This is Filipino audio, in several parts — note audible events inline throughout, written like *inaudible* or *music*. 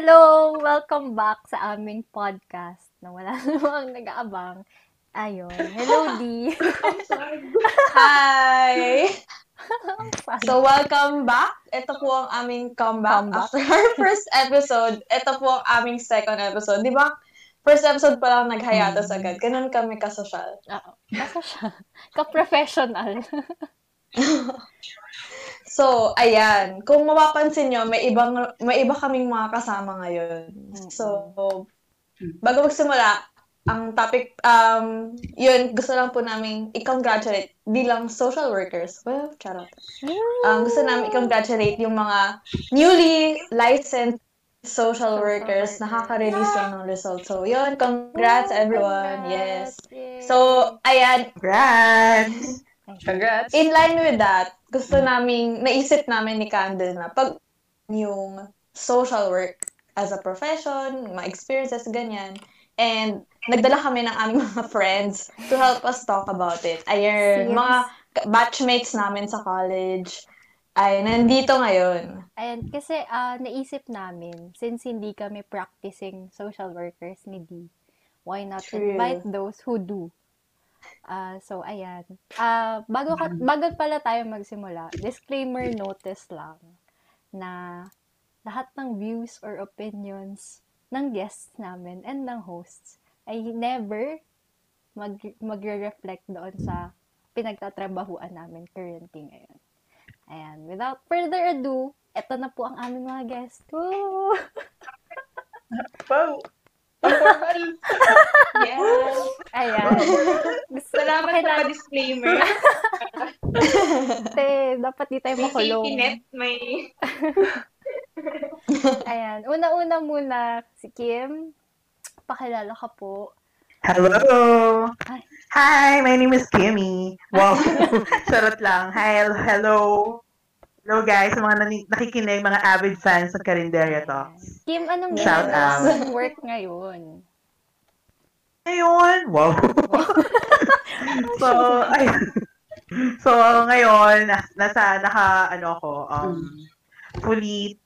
Hello! Welcome back sa aming podcast na wala *laughs* namang nag-aabang. Ayun. Hello, *laughs* D. Hi! So, welcome back. Ito po ang aming comeback, Comeback. after our *laughs* first episode. Ito po ang aming second episode. Di ba? First episode pa lang naghayatas agad. Ganun kami kasosyal. Oo. Siya. Ka-professional. So, ayan. Kung mapapansin nyo, may ibang may iba kaming mga kasama ngayon. So, bago magsimula, ang topic, um, yun, gusto lang po namin i-congratulate bilang social workers. Well, charot. Um, gusto namin i-congratulate yung mga newly licensed social workers nakaka-release lang ng results. So, yun, congrats everyone. Yes. So, ayan, Congrats! *laughs* Congrats! in line with that, gusto naming, naisip namin ni Candle na pag yung social work as a profession, mga experiences, ganyan. And nagdala kami ng aming *laughs* mga friends to help us talk about it. Ayun, Yes. mga batchmates namin sa college ay nandito ngayon. Ayan, kasi ah, naisip namin, since hindi kami practicing social workers ni D, why not True. invite those who do? Ah, so, ayan. Ah, bago, ka, bago pala tayo magsimula, disclaimer notice lang na lahat ng views or opinions ng guests namin and ng hosts ay never mag, magre-reflect doon sa pinagtatrabahuan namin currently ngayon. Ayan, without further ado, eto na po ang aming mga guests. Woo! *laughs* Wow! Formal! *laughs* Yes. Ayan. Gusto, Salamat sa pa-disclaimer. Te, dapat di tayo May makulong. safety net, may... *laughs* Ayan. Una-una muna, si Kim. Pakilala ka po. Hello! Hi. Hi, my name is Kimmy. Wow! *laughs* Charot lang. Hi, hello! Hello guys, mga nani- nakikinig, mga avid fans ng Karinderya Talks. Kim, anong Shout out. work ngayon? Ngayon, wow! *laughs* so, ay, so ngayon, nas- nasa, naka, ano ako, um, fully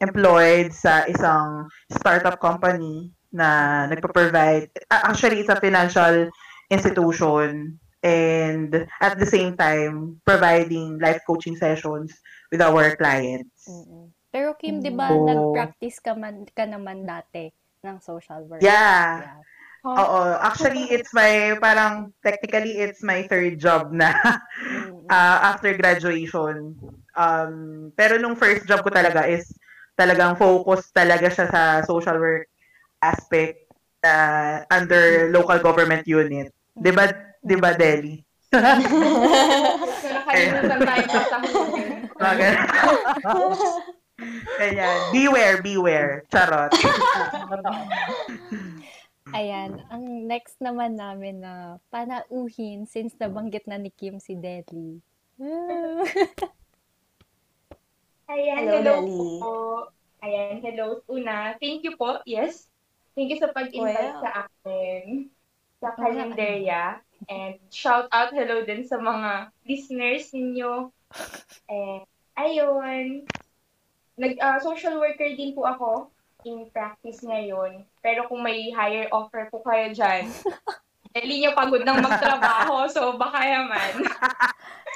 employed sa isang startup company na nagpa-provide, a- actually, it's a financial institution and at the same time, providing life coaching sessions with our clients. Mm-mm. Pero Kim, di ba, Oo. nag-practice ka, man, ka naman dati ng social work? Yeah. Yeah. Oo. Actually, it's my, parang, technically, it's my third job na *laughs* uh, after graduation. Um, pero nung first job ko talaga is talagang focus talaga siya sa social work aspect uh, under local government unit. 'Di ba? 'Di ba, Delhi? So, nakalimutan tayo sa. *laughs* Mga. Ganyan. *laughs* Beware, beware. Charot. *laughs* Ayan, ang next naman namin na panauhin since nabanggit na ni Kim si Deadly. Ayan, Hello, hello, po. Ayan, hello. Una, thank you po. Yes. Thank you sa pag-invite Wow. sa akin sa Wala. Calendaria. And shout out hello din sa mga listeners ninyo. And ayun, nag ah, social worker din po ako in practice ngayon. Pero kung may higher offer po kayo dyan, *laughs* dali niyo pagod ng magtrabaho, so baka naman.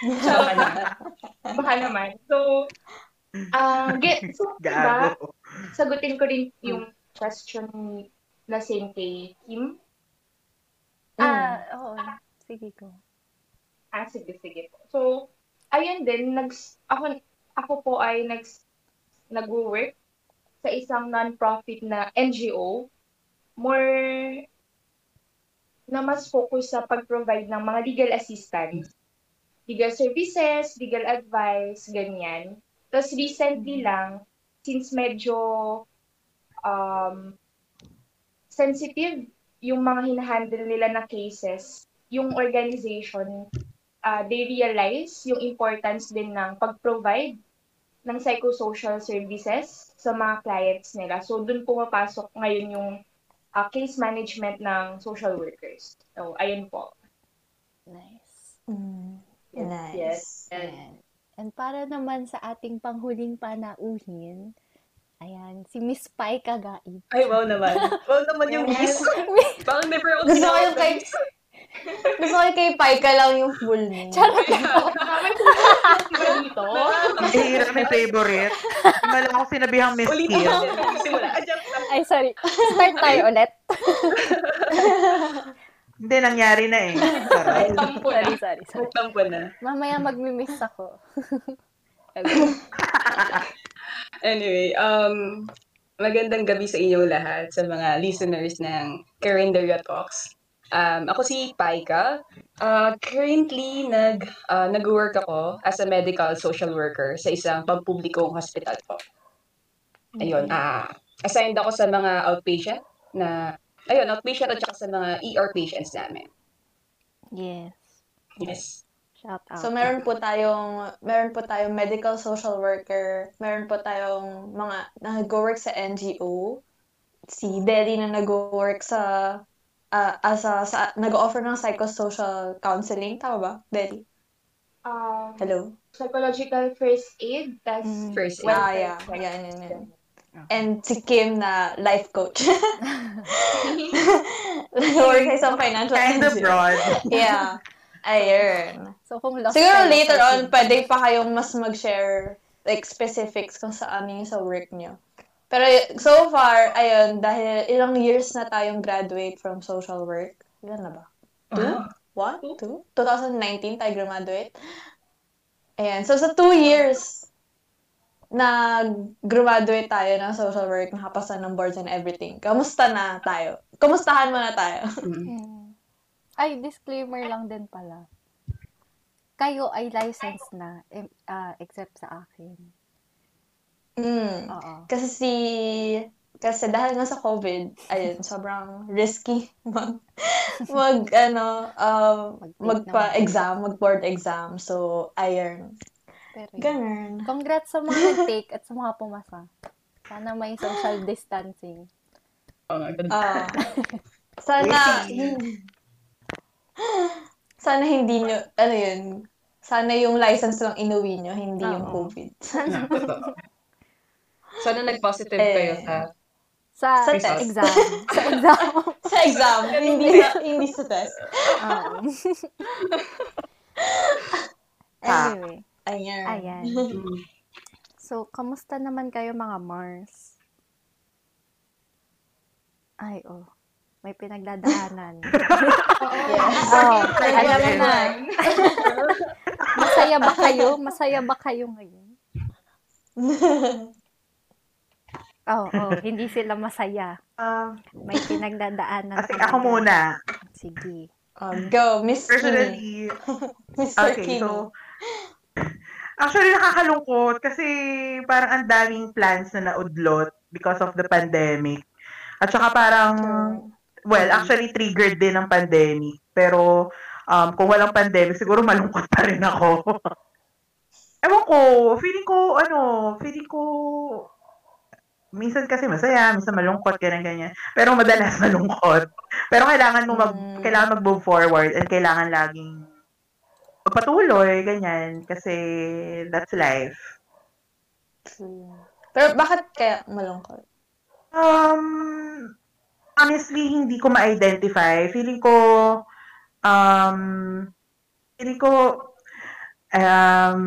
*laughs* Lang. baka naman. So, ah get, so, diba, sagutin ko rin yung question na same kay Kim. Ah, oo. Sige ko. Ah, sige, sige po. So, ayun din, nags, ako, ako po ay nags, nag-work sa isang non-profit na NGO. More na mas focus sa pag-provide ng mga legal assistance. Legal services, legal advice, ganyan. Tapos recently lang, since medyo um, sensitive yung mga hinahandle nila na cases, yung organization, uh, they realize yung importance din ng pag-provide ng psychosocial services sa mga clients nila. So, dun pumapasok ngayon yung uh, case management ng social workers. So, ayun po. Nice. Mm, Yes, nice. yes. Ayan. And para naman sa ating panghuling panauhin, Ayan, si Miss Pai Kagaib. Ay, wow naman. Wow naman yung miss. *laughs* Parang never ako Gusto ko yung kay... Gusto ko yung kay Paika lang yung full name. Charot. Pumunta dito. Mahirap may favorite. Hindi lang ako sinabihang Miss. Simula. Ah, lang. Ay, sorry. Start tayo ulit. Hindi, nangyari na eh. Sarap. Tampo na. Sorry, sorry, sorry. Tampo na. Mamaya magmi-miss ako. *laughs* Anyway, um, magandang gabi sa inyong lahat, sa mga listeners ng Carinderia Talks. Um, ako si Paika. Uh, currently, nag, uh, nag-work ako as a medical social worker sa isang pampublikong hospital po. Ayun, ah assigned ako sa mga outpatient na, ayun, outpatient at saka sa mga ER patients namin. Yes. Yes. Shout out. So, meron po tayong, meron po tayong medical social worker, meron po tayong mga nag-work sa NGO, si Deli na nag-work sa, ah, as a, sa, nag-offer ng psychosocial counseling, tama ba, Deli? Um, Hello? psychological first aid, tas Mm. First aid. Ah, yeah. Yan, yan, yan. And si Kim na life coach. Nag-work sa isang financial Kind of broad. *laughs* Yeah. Ayun. So, kung lost Siguro kayo later on, pwede pa kayong mas mag-share like specifics kung saan yung sa work nyo. Pero so far, ayun, dahil ilang years na tayong graduate from social work. Ilan na ba? Two? One? Two? 2019 tayo graduate. Ayan. So, sa two years, nag-graduate tayo ng social work, nakapasa ng boards and everything. Kamusta na tayo? Kamustahan mo na tayo? Mm. *laughs* Mm. Ay, disclaimer lang din pala. Kayo ay licensed na, em- ah, except sa akin. Mm. Oo. Kasi si kasi dahil nga sa COVID, ayun, *laughs* sobrang risky *laughs* mag mag ano um, magpa-exam, mag-board exam. So, ayun. Pero. Ganun. Congrats sa mga *laughs* nag-take at sa mga pumasa. Sana may social *gasps* distancing. Oh. Ah. sana sana hindi nyo, ano yun, sana yung license lang inuwi nyo, hindi yung Oo. COVID. Sana nag-positive Eh. kayo sa Sa, Sa exam. test. *laughs* Sa exam. sa exam, hindi sa, hindi sa test. Oo. *laughs* Ah. anyway, Ayan. ayan. So, kamusta naman kayo mga Mars? Ay, oh. May pinagdadaanan. *laughs* Yes. oh, Ay, alam mo alam na. Masaya ba kayo? Masaya ba kayo ngayon? Oo, oh, *laughs* hindi sila masaya. Um, May pinagdadaanan. talaga. ako muna. Sige. Um, go, Miss Kini. Personally, *laughs* Mr. Okay, Kino. so, actually nakakalungkot kasi parang ang daming plans na naudlot because of the pandemic. At saka parang, well, actually triggered din ng pandemic. Pero um, kung walang pandemic, siguro malungkot pa rin ako. *laughs* Ewan ko, feeling ko, ano, feeling ko, minsan kasi masaya, minsan malungkot, ganyan-ganyan. Pero madalas *laughs* malungkot. Pero kailangan mo mag, Mm. kailangan mag-move forward and kailangan laging magpatuloy, ganyan. Kasi that's life. Pero bakit kaya malungkot? Um, honestly, hindi ko ma-identify. Feeling ko, um, feeling ko, um,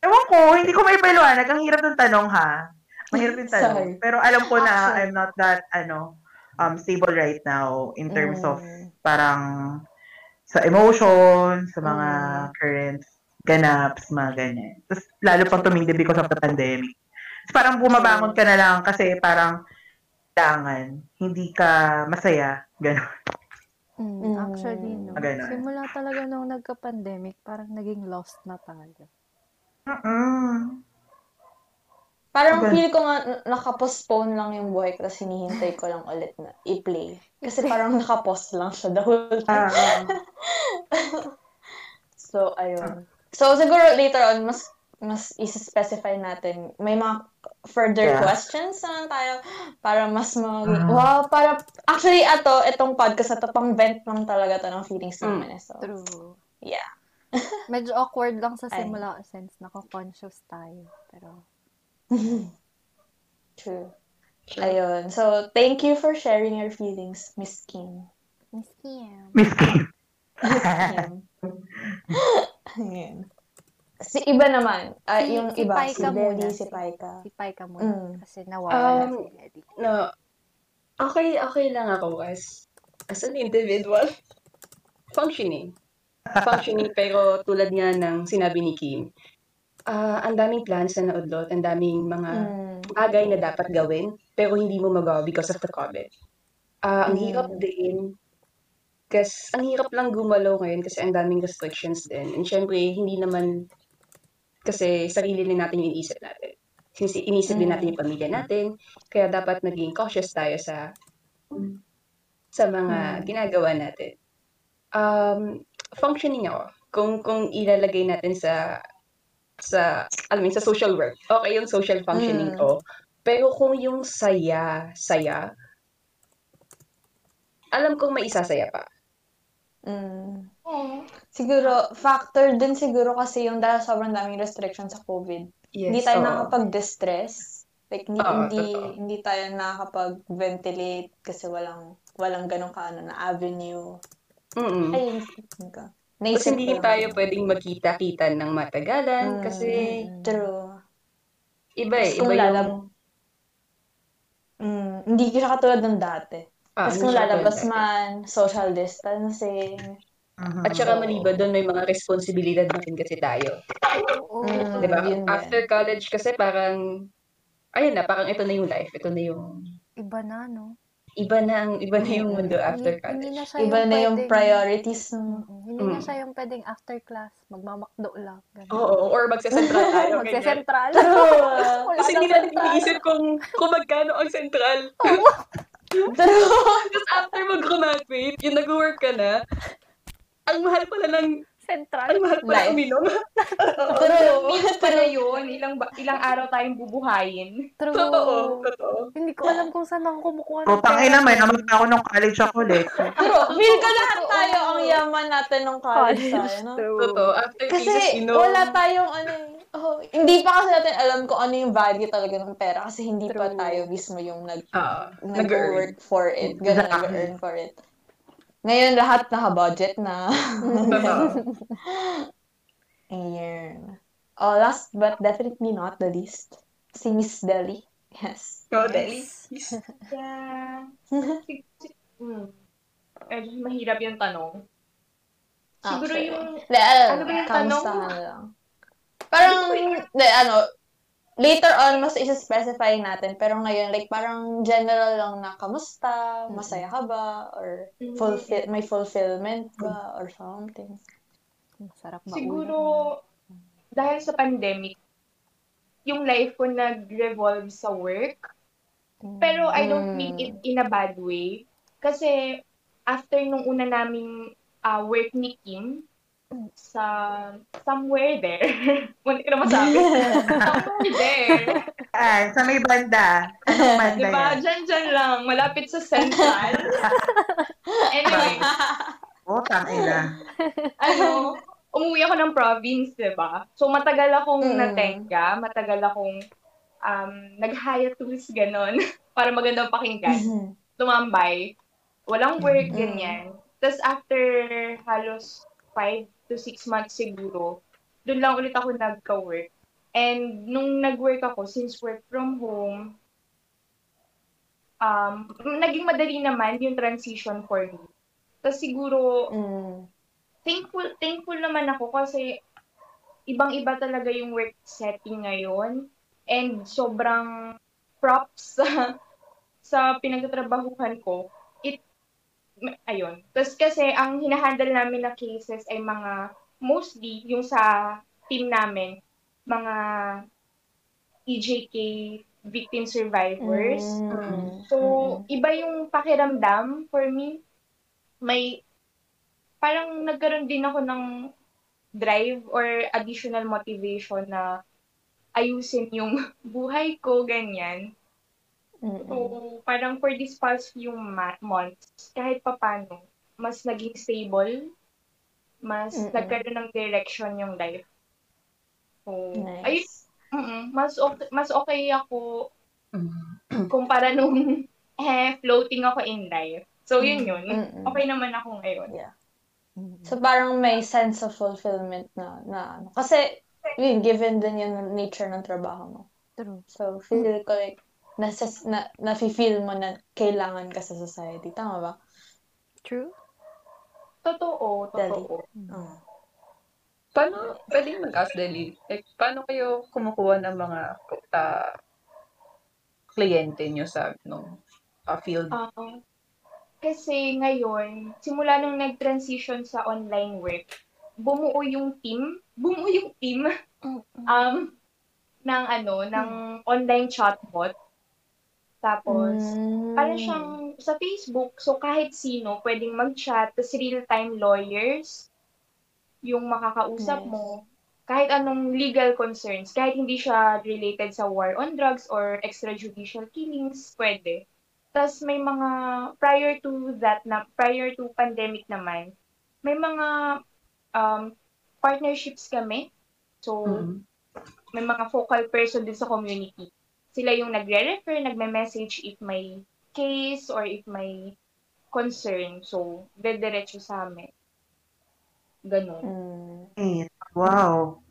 ewan ko, hindi ko maipaliwanag. Ang hirap ng tanong, ha? Mahirap yung tanong. Pero alam ko na Actually. I'm not that, ano, um, stable right now in terms of Mm. parang sa emotion, sa mga Mm. current ganaps, mga ganyan. Tapos lalo pang tumindi because of the pandemic. Tapos parang bumabangon ka na lang kasi parang kailangan, hindi ka masaya, gano'n. Mm, Mm. actually, no. Ganun. Simula talaga nung nagka-pandemic, parang naging lost na tayo. Mm-mm. Parang feel ko nga nakapostpone lang yung buhay ko tapos hinihintay ko lang ulit na i-play. Kasi parang *laughs* nakapost lang siya the whole time. Ah, *laughs* So, ayun. So, siguro later on, mas mas isa-specify natin. May mga further Yeah. questions naman tayo para mas mag... Mm. Wow, para... Actually, ato, itong podcast na to, pang vent lang talaga to ng feelings Mm. namin. eh. So, True. yeah. *laughs* Medyo awkward lang sa Ay. simula since nako-conscious tayo. Pero, *laughs* true. Ayun. So, thank you for sharing your feelings, Miss Kim. Miss Kim. Miss Kim. *laughs* Miss Kim. Ayan. Si iba naman, ah, Si- yung si iba, Paika si si Paika. Si Paika muna. Mm. Kasi nawawala Um, si Eddie. No, okay, okay lang ako as, as an individual. Functioning. Functioning, pero tulad nga ng sinabi ni Kim, ah ang daming plans na naudlot, ang daming mga Mm. bagay na dapat gawin, pero hindi mo magawa because of the COVID. Ah, ang Mm. hirap din. Kasi ang hirap lang gumalaw ngayon kasi ang daming restrictions din. And syempre, hindi naman kasi sarili din natin yung iniisip natin. Since iniisip din Mm. natin yung pamilya natin, kaya dapat maging cautious tayo sa sa mga Mm. ginagawa natin. Um, functioning ako. Kung kung ilalagay natin sa sa alam mo sa social work. Okay yung social functioning Mm. ko. Pero kung yung saya, saya, alam kong may isasaya pa. Mm. Siguro, factor din siguro kasi yung dahil sobrang daming restrictions sa COVID. Yes, hindi tayo oo. nakakapag-distress. Like, hindi, Oo, hindi, totoo. hindi tayo nakakapag-ventilate kasi walang, walang ganong kaano na avenue. Mm-mm. Ay, naisip ko. Kasi hindi tayo pwedeng magkita-kita ng matagalan Mm, kasi True. iba eh. Iba lalab- yung... Mm, hindi siya katulad ng dati. Ah, Tapos kung lalabas dati. man, social distancing. Mhm. At saka maliban doon, may mga responsibilidad na rin kasi tayo. Oo. Mm. Di ba? Yun. After college kasi parang, ayun na, parang ito na yung life. Ito na yung, Iba na, no? Iba na ang, iba na yung mundo after hindi, hindi college. na Iba yung na yung pwedeng- priorities. Mm, Hindi na Mm. siya yung pwedeng after class, magmamakdo lang. Ganun. Oo, or magsasentral tayo. *laughs* Magsesentral. *laughs* *laughs* Kasi hindi natin sentral. iniisip kung, kung magkano ang central. True. Tapos after mag-graduate, yung nag-work ka na, ang mahal pala ng, Central. ang mahal *laughs* pala uminom. Means pa na yun. Ilang, ilang araw tayong bubuhayin. True. Totoo, totoo. Hindi ko alam kung saan ako kumukuha Utang ina, may naman ako nung college ako ulit. *laughs* True. Feel ko lahat tayo ang yaman natin nung college tayo, no? True. Totoo. After Kasi inom. wala tayong ano eh. Oh, hindi pa kasi natin alam kung ano yung value talaga ng pera kasi hindi pa True. tayo mismo yung nag nag-earn. nag-work for it. Ganun, nag-earn for it. Ngayon, lahat naka-budget na. *laughs* Ayan. Oh, last but definitely not the least, si Miss Deli. Yes. No, Deli. Yeah. Hmm. Medyo mahirap yung tanong. Siguro Okay. yung De, ano, Ano ba yung tanong? lang. Parang, de, ano, later on, mas isa-specify natin. Pero ngayon, like, parang general lang na, kamusta? Masaya ka ba? Or fulfill, may fulfillment ba? Or something. Masarap maulam. siguro dahil sa pandemic, yung life ko nag-revolve sa work. Mm. Pero I don't Mm. mean it in a bad way. Kasi after nung una naming ah, work ni Kim, sa somewhere there, *laughs* wala ko na masabi. *laughs* somewhere there. Ay, sa may banda. Anong *laughs* banda Diba? yan? Diyan, dyan lang. Malapit sa Central. anyway, Utang ina. ano, umuwi ako ng province, di ba? So, matagal akong Mm. natenga, matagal akong um, nag-hiatus, ganon, para magandang pakinggan. Tumambay. Walang work, Mm. ganyan. Tapos, after halos 5 to 6 months siguro, doon lang ulit ako nagka-work. And nung nag-work ako, since work from home, um, naging madali naman yung transition for me. Tapos siguro, Mm. thankful thankful naman ako kasi ibang-iba talaga yung work setting ngayon and sobrang props sa *laughs* sa pinagtatrabahuhan ko. Ayun. Tapos kasi ang hinahandle namin na cases ay mga mostly yung sa team namin mga EJK victim survivors. Mm. So, iba yung pakiramdam for me. May, parang nagkaroon din ako ng drive or additional motivation na ayusin yung *laughs* buhay ko, ganyan. Mm. So, parang for this past few ma- months, kahit papano, mas naging stable, mas Mm-mm. nagkaroon ng direction yung life. So, ayun, Nice. Mm-mm. Mas okay, mas okay ako Mm. Kumpara nung, *laughs* eh, floating ako in life. So, yun yun. Mm-mm. Okay naman ako ngayon. Mm. So, parang may sense of fulfillment na, na ano. Kasi, yun, given din yung nature ng trabaho mo. True. So, feel ko like, nasa, na, nafe-feel mo na kailangan ka sa society. Tama ba? True. Totoo, Dali. totoo. Oo. Paano, pwedeng mag-ask Dali, like, paano kayo kumukuha ng mga uh, kliyente nyo sa no, uh, field? Ah, kasi ngayon, simula nung nag-transition sa online work, bumuo yung team, bumuo yung team um ng ano, ng online chatbot. Tapos, Mm. parang siyang sa Facebook, so kahit sino pwedeng mag-chat, tapos real-time lawyers yung makakausap Yes. mo. Kahit anong legal concerns, kahit hindi siya related sa war on drugs or extrajudicial killings, pwede. Tapos may mga, prior to that, na prior to pandemic naman, may mga um, partnerships kami. So, Mhm. may mga focal person din sa community. Sila yung nagre-refer, nagme-message if may case or if may concern. So, dediretso sa amin. Ganon. Mm. Eh, Wow.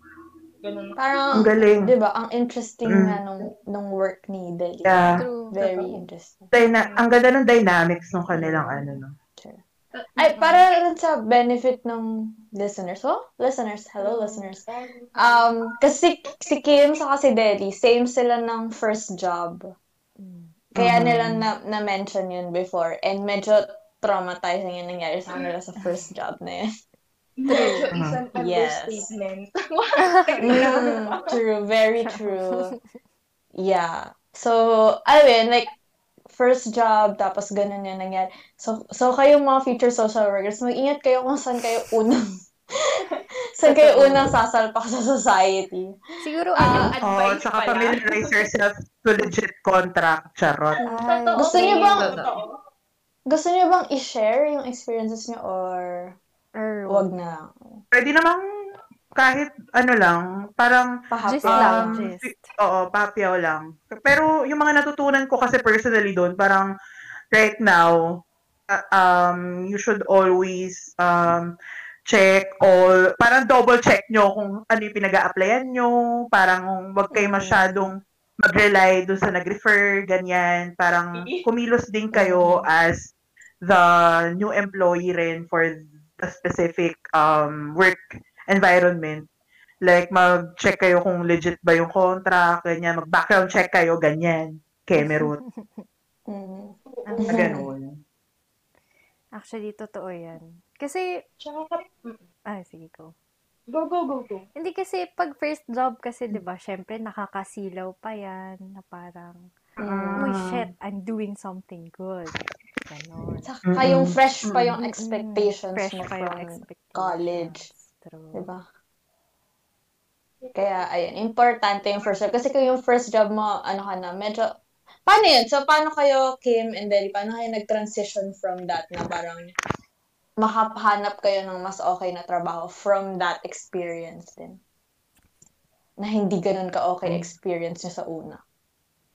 Ganon. Parang, Ang galing. di ba, ang interesting Mm. nga nung, nung work ni Delia. Yeah. True. Very interesting. Dyna- ang ganda ng dynamics ng kanilang ano, no? Ay, para rin sa benefit ng listeners. Oh, listeners. Hello, listeners. Um, kasi si Kim sa si Deli, same sila ng first job. Kaya nila na, na-mention yun before. And medyo traumatizing yung nangyari sa kanila sa first job na yun. Medyo is an Yes. understatement. Mm, true, very true. *laughs* Yeah. So, ayun, like, first job, tapos ganun yung nangyari. So, so kayong mga future social workers, mag-ingat kayo kung saan kayo unang, *laughs* saan kayo unang sasalpak sa society. Siguro, Ah, ano, Oh, Advice tsaka pala. familiarize yourself to legit contract, charot. ay, Totoo. Gusto niyo bang- Totoo. Gusto niyo bang i-share yung experiences niyo or or, wag na? Pwede namang kahit ano lang, parang Pahapyaw. Gist lang, Um, gist. Oo, papyaw lang. Pero yung mga natutunan ko kasi personally doon, parang right now, uh, um, you should always um, check all, parang double check nyo kung ano yung pinag-a-applyan nyo, parang wag kayo Mm. masyadong mag-rely doon sa nag-refer, ganyan. Parang *laughs* kumilos din kayo as the new employee rin for the specific um, work environment. Like, mag-check kayo kung legit ba yung contract, ganyan. Mag-background check kayo, ganyan. Kemerut. Mm. Ang- Ganun. *laughs* Actually, totoo yan. Kasi, Tsaka, ka- mm. ay, sige ko. go, go, go, go. Hindi kasi, pag first job kasi, di ba, syempre, nakakasilaw pa yan, na parang, Mm. oh shit, I'm doing something good. Ganon. Saka yung Mm-mm. fresh pa yung expectations Fresh mo pa yung from expectations. college. True. Diba? Kaya, ayun, importante yung first job. Kasi kung yung first job mo, ano ka na, medyo, paano yun? So, paano kayo, Kim and Deli, paano kayo nag-transition from that na parang makahanap kayo ng mas okay na trabaho from that experience din? Na hindi ganun ka-okay experience nyo sa una.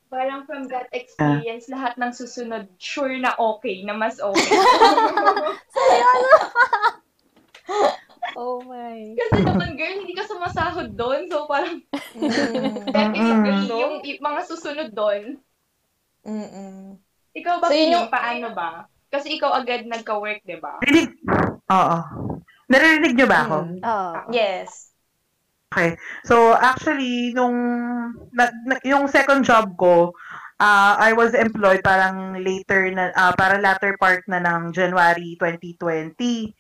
Parang from that experience, lahat ng susunod, sure na okay, na mas okay. *laughs* *laughs* Oh my. Kasi naman, girl, hindi ka sumasahod doon. So, parang, definitely, Mm-mm. yung i- mga susunod doon. Mm-mm. Ikaw ba, So, yun yung- paano ba? Kasi ikaw agad nagka-work, di ba? Rinig. Oo. Naririnig nyo ba ako? Mm. Oo. Yes. So, actually, nung, na, na- yung second job ko, ah, I was employed parang later na, ah, parang latter part na ng January 2020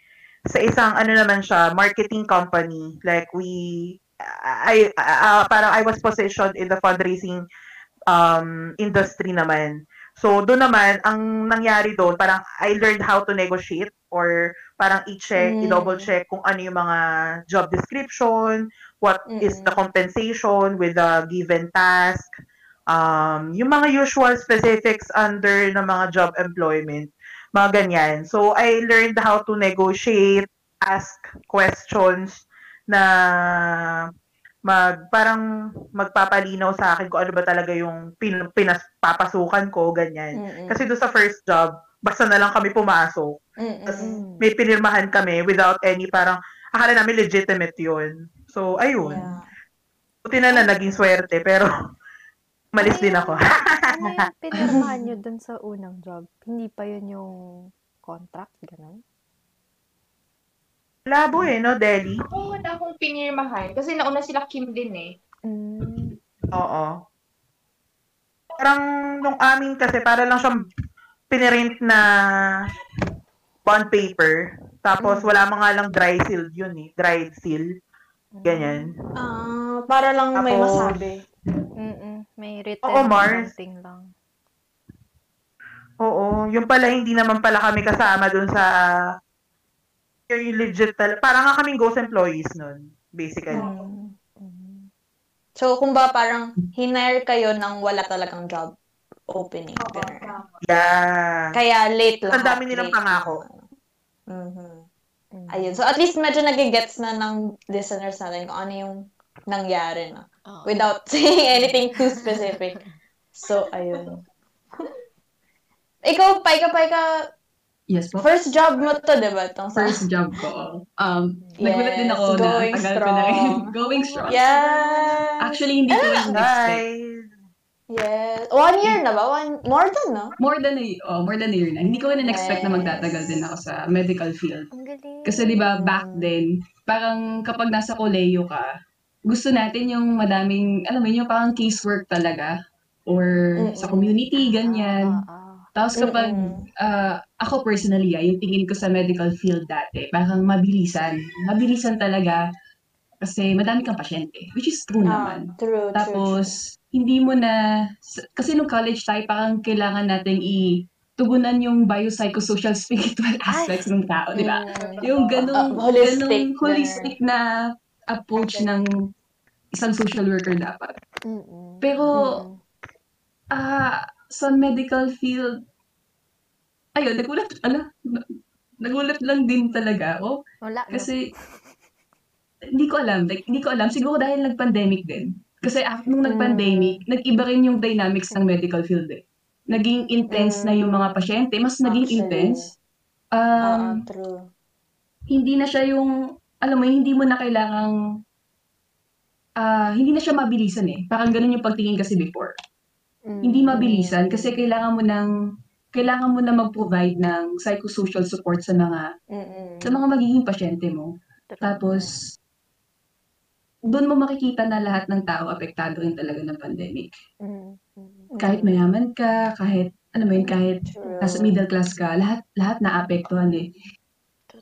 sa isang ano naman siya, marketing company. Like we, I, ah, parang I was positioned in the fundraising um, industry naman. So, doon naman, ang nangyari doon, parang I learned how to negotiate or parang i-check, Mm. i-double check kung ano yung mga job description, what is Mm-mm. the compensation with the given task, um, yung mga usual specifics under ng mga job employment, mga ganyan. So, I learned how to negotiate, ask questions na mag parang magpapalinaw sa akin kung ano ba talaga yung pin, pinaspapasukan ko, ganyan. Mm-mm. Kasi doon sa first job, basta na lang kami pumasok. Mm-mm. may pinirmahan kami without any parang, akala namin legitimate yun. So, ayun. Yeah. Buti na na naging swerte, pero malis din ako. Ano *laughs* pinirmahan nyo dun sa unang job? Hindi pa yun yung contract, ganun? Labo eh, no, Delhi? Ako wala akong pinirmahan. Kasi nauna sila Kim din eh. Mm. Oo. Parang nung amin kasi, para lang siyang pinirint na bond paper. Tapos wala mga lang dry seal yun eh. Dry seal. Ganyan. Ah, para lang may Tapos- masabi. Mm-mm. May written Oo, Mars. something lang. Oo. Yung pala, hindi naman pala kami kasama dun sa yung legit tal- Parang nga kaming ghost employees nun. Basically. Mm. So, kung ba parang hinire kayo nang wala talagang job opening. ganun. Yeah. Kaya late lahat. Ang dami nilang late pangako. Mhm. Ayun. So, at least medyo nagigets na ng listeners natin kung ano yung nangyari na. Oo. Without *laughs* saying anything too specific. *laughs* So, ayun. Ikaw, Paika, Paika, Yes po. first job mo to, di ba? Tong sa... First job ko. Um, Yes, nagulat din ako na going tagal ko na rin. strong. going strong. Yes! Actually, hindi ko rin expect. Guys. Yes. One year na ba? One, more than, no? More than a, oh, more than a year na. Hindi ko rin expect na Yes. magtatagal din ako sa medical field. Ang galing. Kasi 'di ba back then, parang kapag nasa koleyo ka, gusto natin yung madaming, alam mo yun, yung parang casework talaga or sa Mm-mm. community ganyan. Ah. Tapos kapag Mm-mm. ah, ako personally, ah, yung tingin ko sa medical field dati, parang mabilisan. Mabilisan talaga kasi madami kang pasyente, which is true Ah, naman. true, true, Tapos, hindi mo na, kasi nung college tayo, parang kailangan natin i-tugunan yung biopsychosocial *laughs* spiritual aspects ng tao, di ba? Mm. Yung ganong, Ah, *laughs* holistic ganong na- holistic na approach ng isang social worker dapat. Mm-mm. Pero, ah, sa medical field, ayun, nagulat, ala, na- nagulat lang din talaga ako. Wala. Kasi, hindi ko alam. Like, hindi ko alam. Siguro dahil nag-pandemic din. Kasi after nung nag-pandemic, nag-iba rin yung dynamics ng medical field eh. Naging intense na yung mga pasyente. Mas naging Actually. intense. Ah, Um, true. hindi na siya yung, alam mo, hindi mo na kailangang, ah, hindi na siya mabilisan eh. Parang ganun yung pagtingin kasi before. Mm. Hindi mabilisan kasi kailangan mo ng, kailangan mo na mag-provide ng psychosocial support sa mga, Mm-mm. sa mga magiging pasyente mo. Tapos, doon mo makikita na lahat ng tao apektado rin talaga ng pandemic. Mm. Mm. Kahit mayaman ka, kahit, ano mo yun, kahit True. nasa middle class ka, lahat, lahat naapektuhan eh.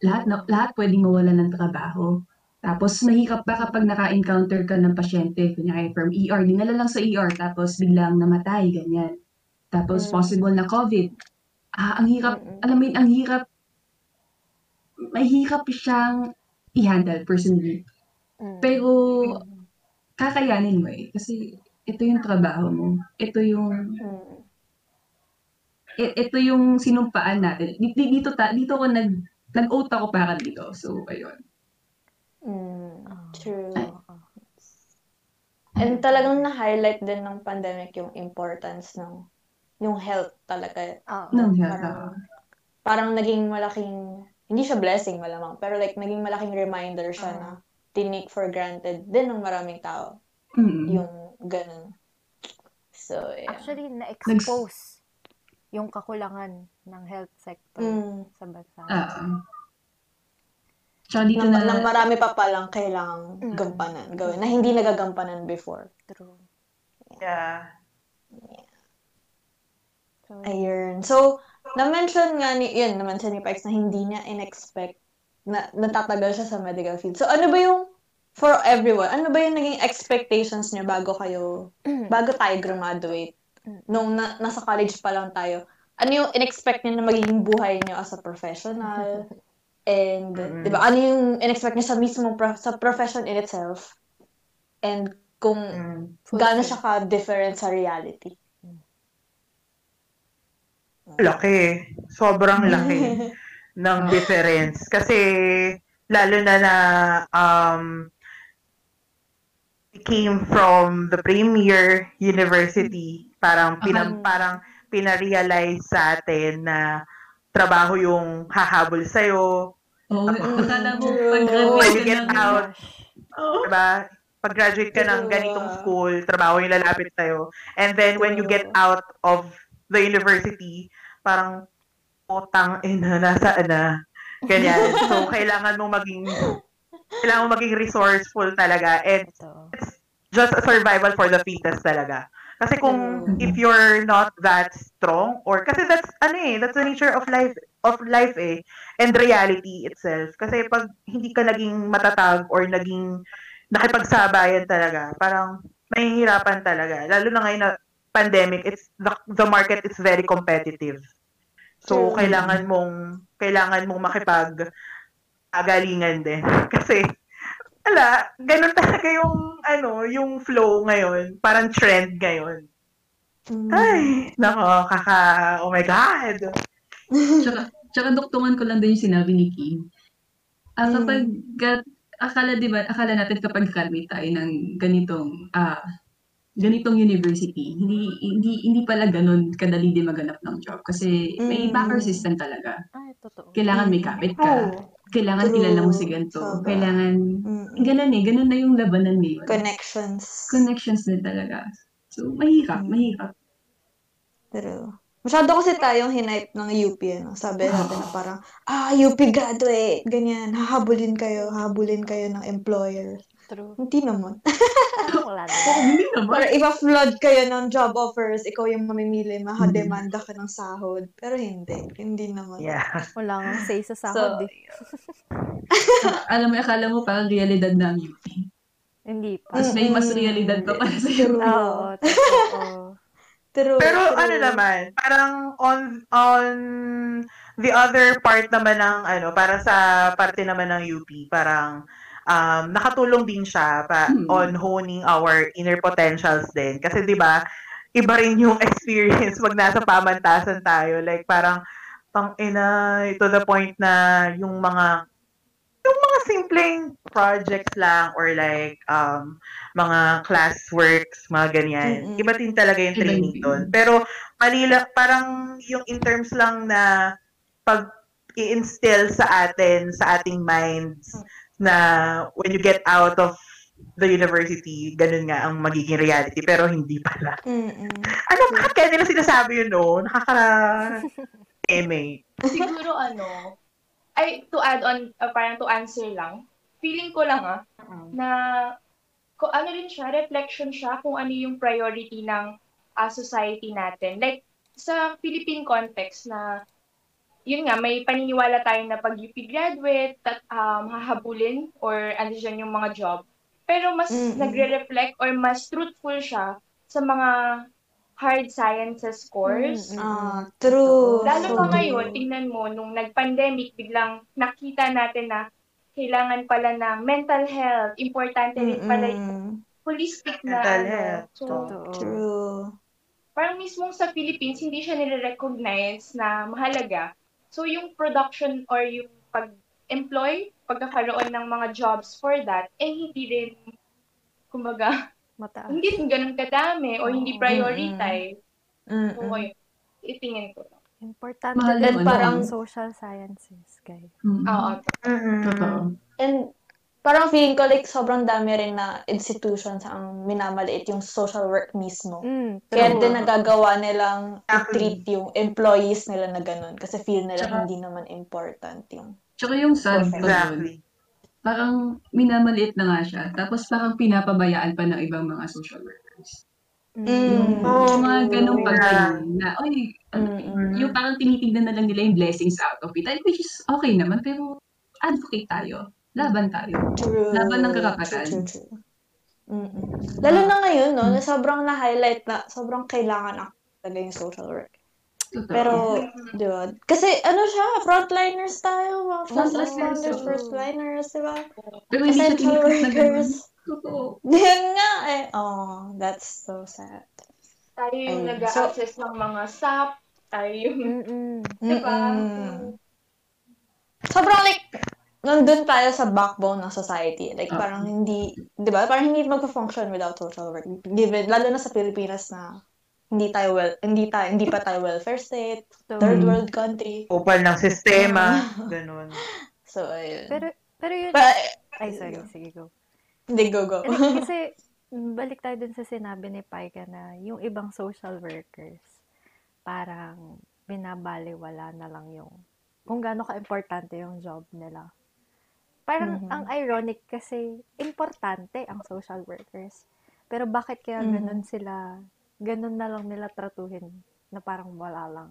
Lahat, na, lahat pwedeng mawala ng trabaho. Tapos, mahirap pa kapag naka-encounter ka ng pasyente, kunyari from ER, dinala lang sa ER, tapos biglang namatay, ganyan. Tapos, Mm. possible na COVID. Ah, ang hirap, Mm-mm. alam mo yun, ang hirap, mahirap siyang i-handle personally. Mm. Pero, kakayanin mo eh. Kasi, ito yung trabaho mo. Ito yung, Mm. ito yung sinumpaan natin. Dito, dito, dito ko nag, nag-oath ako para dito. So, ayun. Mm. Ah. True. Ah. And talagang na-highlight din ng pandemic yung importance ng yung health talaga. Ah. Nang health. Parang, parang naging malaking, hindi siya blessing malamang, pero like naging malaking reminder siya Ah. na tinake for granted din ng maraming tao. Mm. Yung ganun. So, yeah. Actually, na-expose yung kakulangan ng health sector Mm. sa bansa. Ah. Tsaka dito na, na, na marami pa palang kailangang Mm. gampanan, gawin, na hindi nagagampanan before. True. Yeah. So, Ayun. So, na-mention nga ni, yun, na-mention ni Pikes na hindi niya in-expect na natatagal siya sa medical field. So, ano ba yung, for everyone, ano ba yung naging expectations niya bago kayo, bago tayo graduate? Nung na, nasa college pa lang tayo, ano yung in-expect niya na magiging buhay niyo as a professional? *laughs* And, Mm. di ba, ano yung in-expect niya sa mismong, pro- sa profession in itself? And kung Mm. gaano siya ka-different sa reality? Laki. Sobrang laki *laughs* ng difference. Kasi, lalo na na, um, came from the premier university. Parang, pinam, parang pinarealize sa atin na trabaho yung hahabol sa'yo. Oo, akala mo, True. pag-graduate When you ka get ng- out, diba? Pag-graduate ka ng ganitong school, trabaho yung lalapit sa'yo. And then, when you get out of the university, parang, utang ina, nasaan na? Ganyan. So, *laughs* kailangan mo maging, kailangan mo maging resourceful talaga. And Totoo. just a survival for the fittest talaga. Kasi kung if you're not that strong or kasi that's ano eh, that's the nature of life of life eh and reality itself. Kasi pag hindi ka naging matatag or naging nakipagsabayan talaga, parang mahihirapan talaga. Lalo na ngayon na pandemic, it's the, the market is very competitive. So True. kailangan mong kailangan mong makipag agalingan din. *laughs* Kasi wala, ganun talaga yung ano, yung flow ngayon, parang trend ngayon. Mm. Ay, nako, kaka, oh my God. *laughs* Tsaka, duktungan ko lang din yung sinabi ni Kim. Ah, Mm. kapag, akala, di ba, akala natin kapag graduate tayo ng ganitong, ah, ganitong university, hindi, hindi, hindi pala ganun kadali din maganap ng job. Kasi may Mm. backer system talaga. Ay, totoo. Kailangan may kapit ka. Oh, Kailangan True. kilala mo si ganito. Sobra. Kailangan, mm. ganun eh, ganun na yung labanan ngayon. Connections. Connections din talaga. So, mahirap, Mm. mahirap. Pero, masyado kasi tayong hinipe ng UP, ano? Sabi natin na parang, ah, UP graduate, ganyan, hahabulin kayo, hahabulin kayo ng employer. True. Hindi naman. *laughs* Wala na. Hindi naman. Para ipa-flood kayo ng job offers, ikaw yung mamimili, mahademanda ka ng sahod. Pero hindi. Hindi naman. Yeah. Wala nga say sa sahod So, eh. *laughs* Alam mo, akala mo parang realidad na ang UP. Hindi pa. Mas may mas realidad pa para sa UP. Oo. True, Pero true. ano naman, parang on on the other part naman ng ano, para sa parte naman ng UP, parang um, nakatulong din siya pa, Hmm. on honing our inner potentials din. Kasi 'di ba, iba rin yung *laughs* experience pag nasa pamantasan tayo. Like parang tang ina to the point na yung mga yung mga simpleng projects lang or like um mga classworks, mga ganyan. Mm-mm. Iba din talaga yung training din. doon. Pero mali lang, parang yung in terms lang na pag i-instill sa atin, sa ating minds, na when you get out of the university, ganun nga ang magiging reality. Pero hindi pala. Mm-mm. Ano, bakit kaya nila sinasabi yun, no? Nakaka... eme. Siguro ano, ay to add on, uh, parang to answer lang, feeling ko lang ah, na ko ano rin siya, reflection siya kung ano yung priority ng ah, society natin. Like, sa Philippine context na, yun nga, may paniniwala tayo na pag UP graduate, tat, um, hahabulin or ano dyan yung mga job. Pero mas Mm-mm. nagre-reflect or mas truthful siya sa mga hard sciences course. Mm, mm, Ah, mm. true. Lalo So pa true. ngayon, tingnan mo, nung nag-pandemic, biglang nakita natin na kailangan pala ng mental health. Importante rin pala yung holistic na Mental ano. health. So, Totoo. True. parang mismong sa Philippines, hindi siya nire-recognize na mahalaga. So, yung production or yung pag-employ, pagkakaroon ng mga jobs for that, eh hindi rin, kumbaga, Mataas. hindi ganun kadami or hindi prioritize. So, Mm-mm. ayun, itingin ko. Importante Mahal din parang yun. social sciences, guys. Mm. Oo. Mm-mm. Totoo. And parang feeling ko like sobrang dami rin na institutions ang minamaliit yung social work mismo. Mm, Kaya true. din nagagawa nilang i-treat yung employees nila na ganun. Kasi feel nila Tsaka- hindi naman important yung... Tsaka yung sad pa Exactly. Parang minamaliit na nga siya. Tapos parang pinapabayaan pa ng ibang mga social workers. Mm. Oh, yung mga ganong yeah. pagtingin na, oy, Mm-mm. yung parang tinitignan na lang nila yung blessings out of it. Which is okay naman, pero advocate tayo. Laban tayo. True. Laban ng karapatan. True, true, true. Mm-mm. Lalo na ngayon, no, na sobrang na-highlight na, sobrang kailangan ako talaga yung social work. Totoo. Pero, di ba? Kasi ano siya, frontliners tayo, mga first Frontliners, responders, oo. first liners, di ba? pero hindi siya workers. Totoo. *laughs* Yan nga eh. Oh, that's so sad. Tayo yung Ayun. nag-access ng mga SAP, tayo yung, di ba? Sobrang like, nandun tayo sa backbone ng society. Like, parang hindi, di ba? Parang hindi magpa-function without social work. Given, lalo na sa Pilipinas na hindi tayo well, hindi tayo, hindi pa tayo welfare state, So, third Mm. world country. Upal ng sistema, ganun. *laughs* So, ayun. pero, pero yun, Pa, ay, sorry, sige, go. hindi, go, go. *laughs* Kasi, mm, balik tayo dun sa sinabi ni Paika na yung ibang social workers, parang binabaliwala na lang yung kung gaano ka-importante yung job nila. Parang Mhm. ang ironic kasi importante ang social workers. Pero bakit kaya Mhm. ganun sila, ganun na lang nila tratuhin na parang wala lang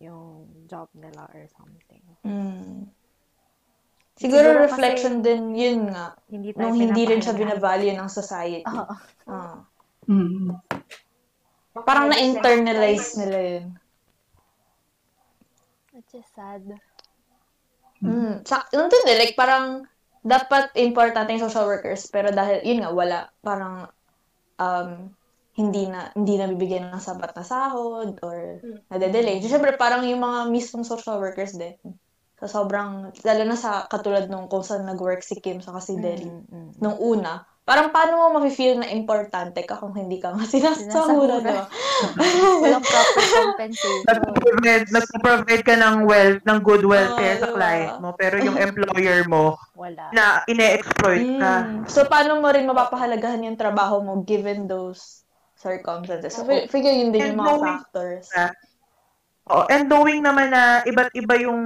yung job nila or something. Mm. Siguro, Siguro kasi- reflection din, yun nga, Hindi tayo nung hindi rin siya binavalue ng society. Oo. Ah. Mm. Parang na-internalize nila yun. Which is sad. Mm. Sa, nandun din, like, parang, dapat importante yung social workers, pero dahil, yun nga, wala, parang, um, hindi na, hindi na bibigyan ng sapat na sahod, or, nade-delay. So, syempre, parang yung mga mismong social workers din, sa sobrang, lalo na sa, katulad nung kung saan nag-work si Kim sa si Deli, Mm, mm. nung una, parang paano mo mafe-feel na importante ka kung hindi ka nga *laughs* Sinasahura. di ba? *laughs* Walang proper compensation. Nag-provide, nag-provide ka ng wealth, ng good welfare Oo, sa diba? client mo, pero yung employer mo, Wala. na ine-exploit ka. Mm. So, paano mo rin mapapahalagahan yung trabaho mo given those circumstances? So, fi- figure yun din And yung mga knowing- factors. Oh, and knowing naman na iba't iba yung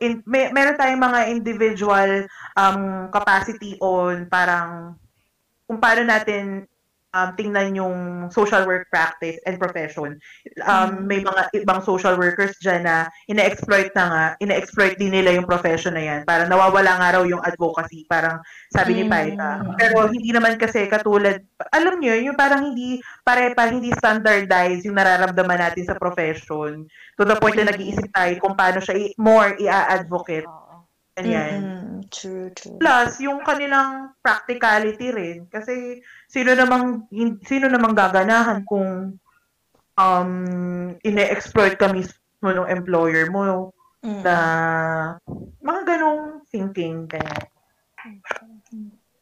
in, may, meron tayong mga individual um capacity on parang kung paano natin um, tingnan yung social work practice and profession. Um, Mm. May mga ibang social workers dyan na ine-exploit na nga, ine-exploit din nila yung profession na yan. Parang nawawala nga raw yung advocacy, parang sabi ni Mm. Paita. Pero hindi naman kasi katulad, alam nyo, yung parang hindi pare pa hindi standardized yung nararamdaman natin sa profession. To the point na nag-iisip tayo kung paano siya i- more i-advocate. Ganyan. Mm, true, true. Plus, yung kanilang practicality rin. Kasi, sino namang, sino namang gaganahan kung um, ine-exploit ka mismo ng employer mo Mm. na mga ganong thinking. Kaya.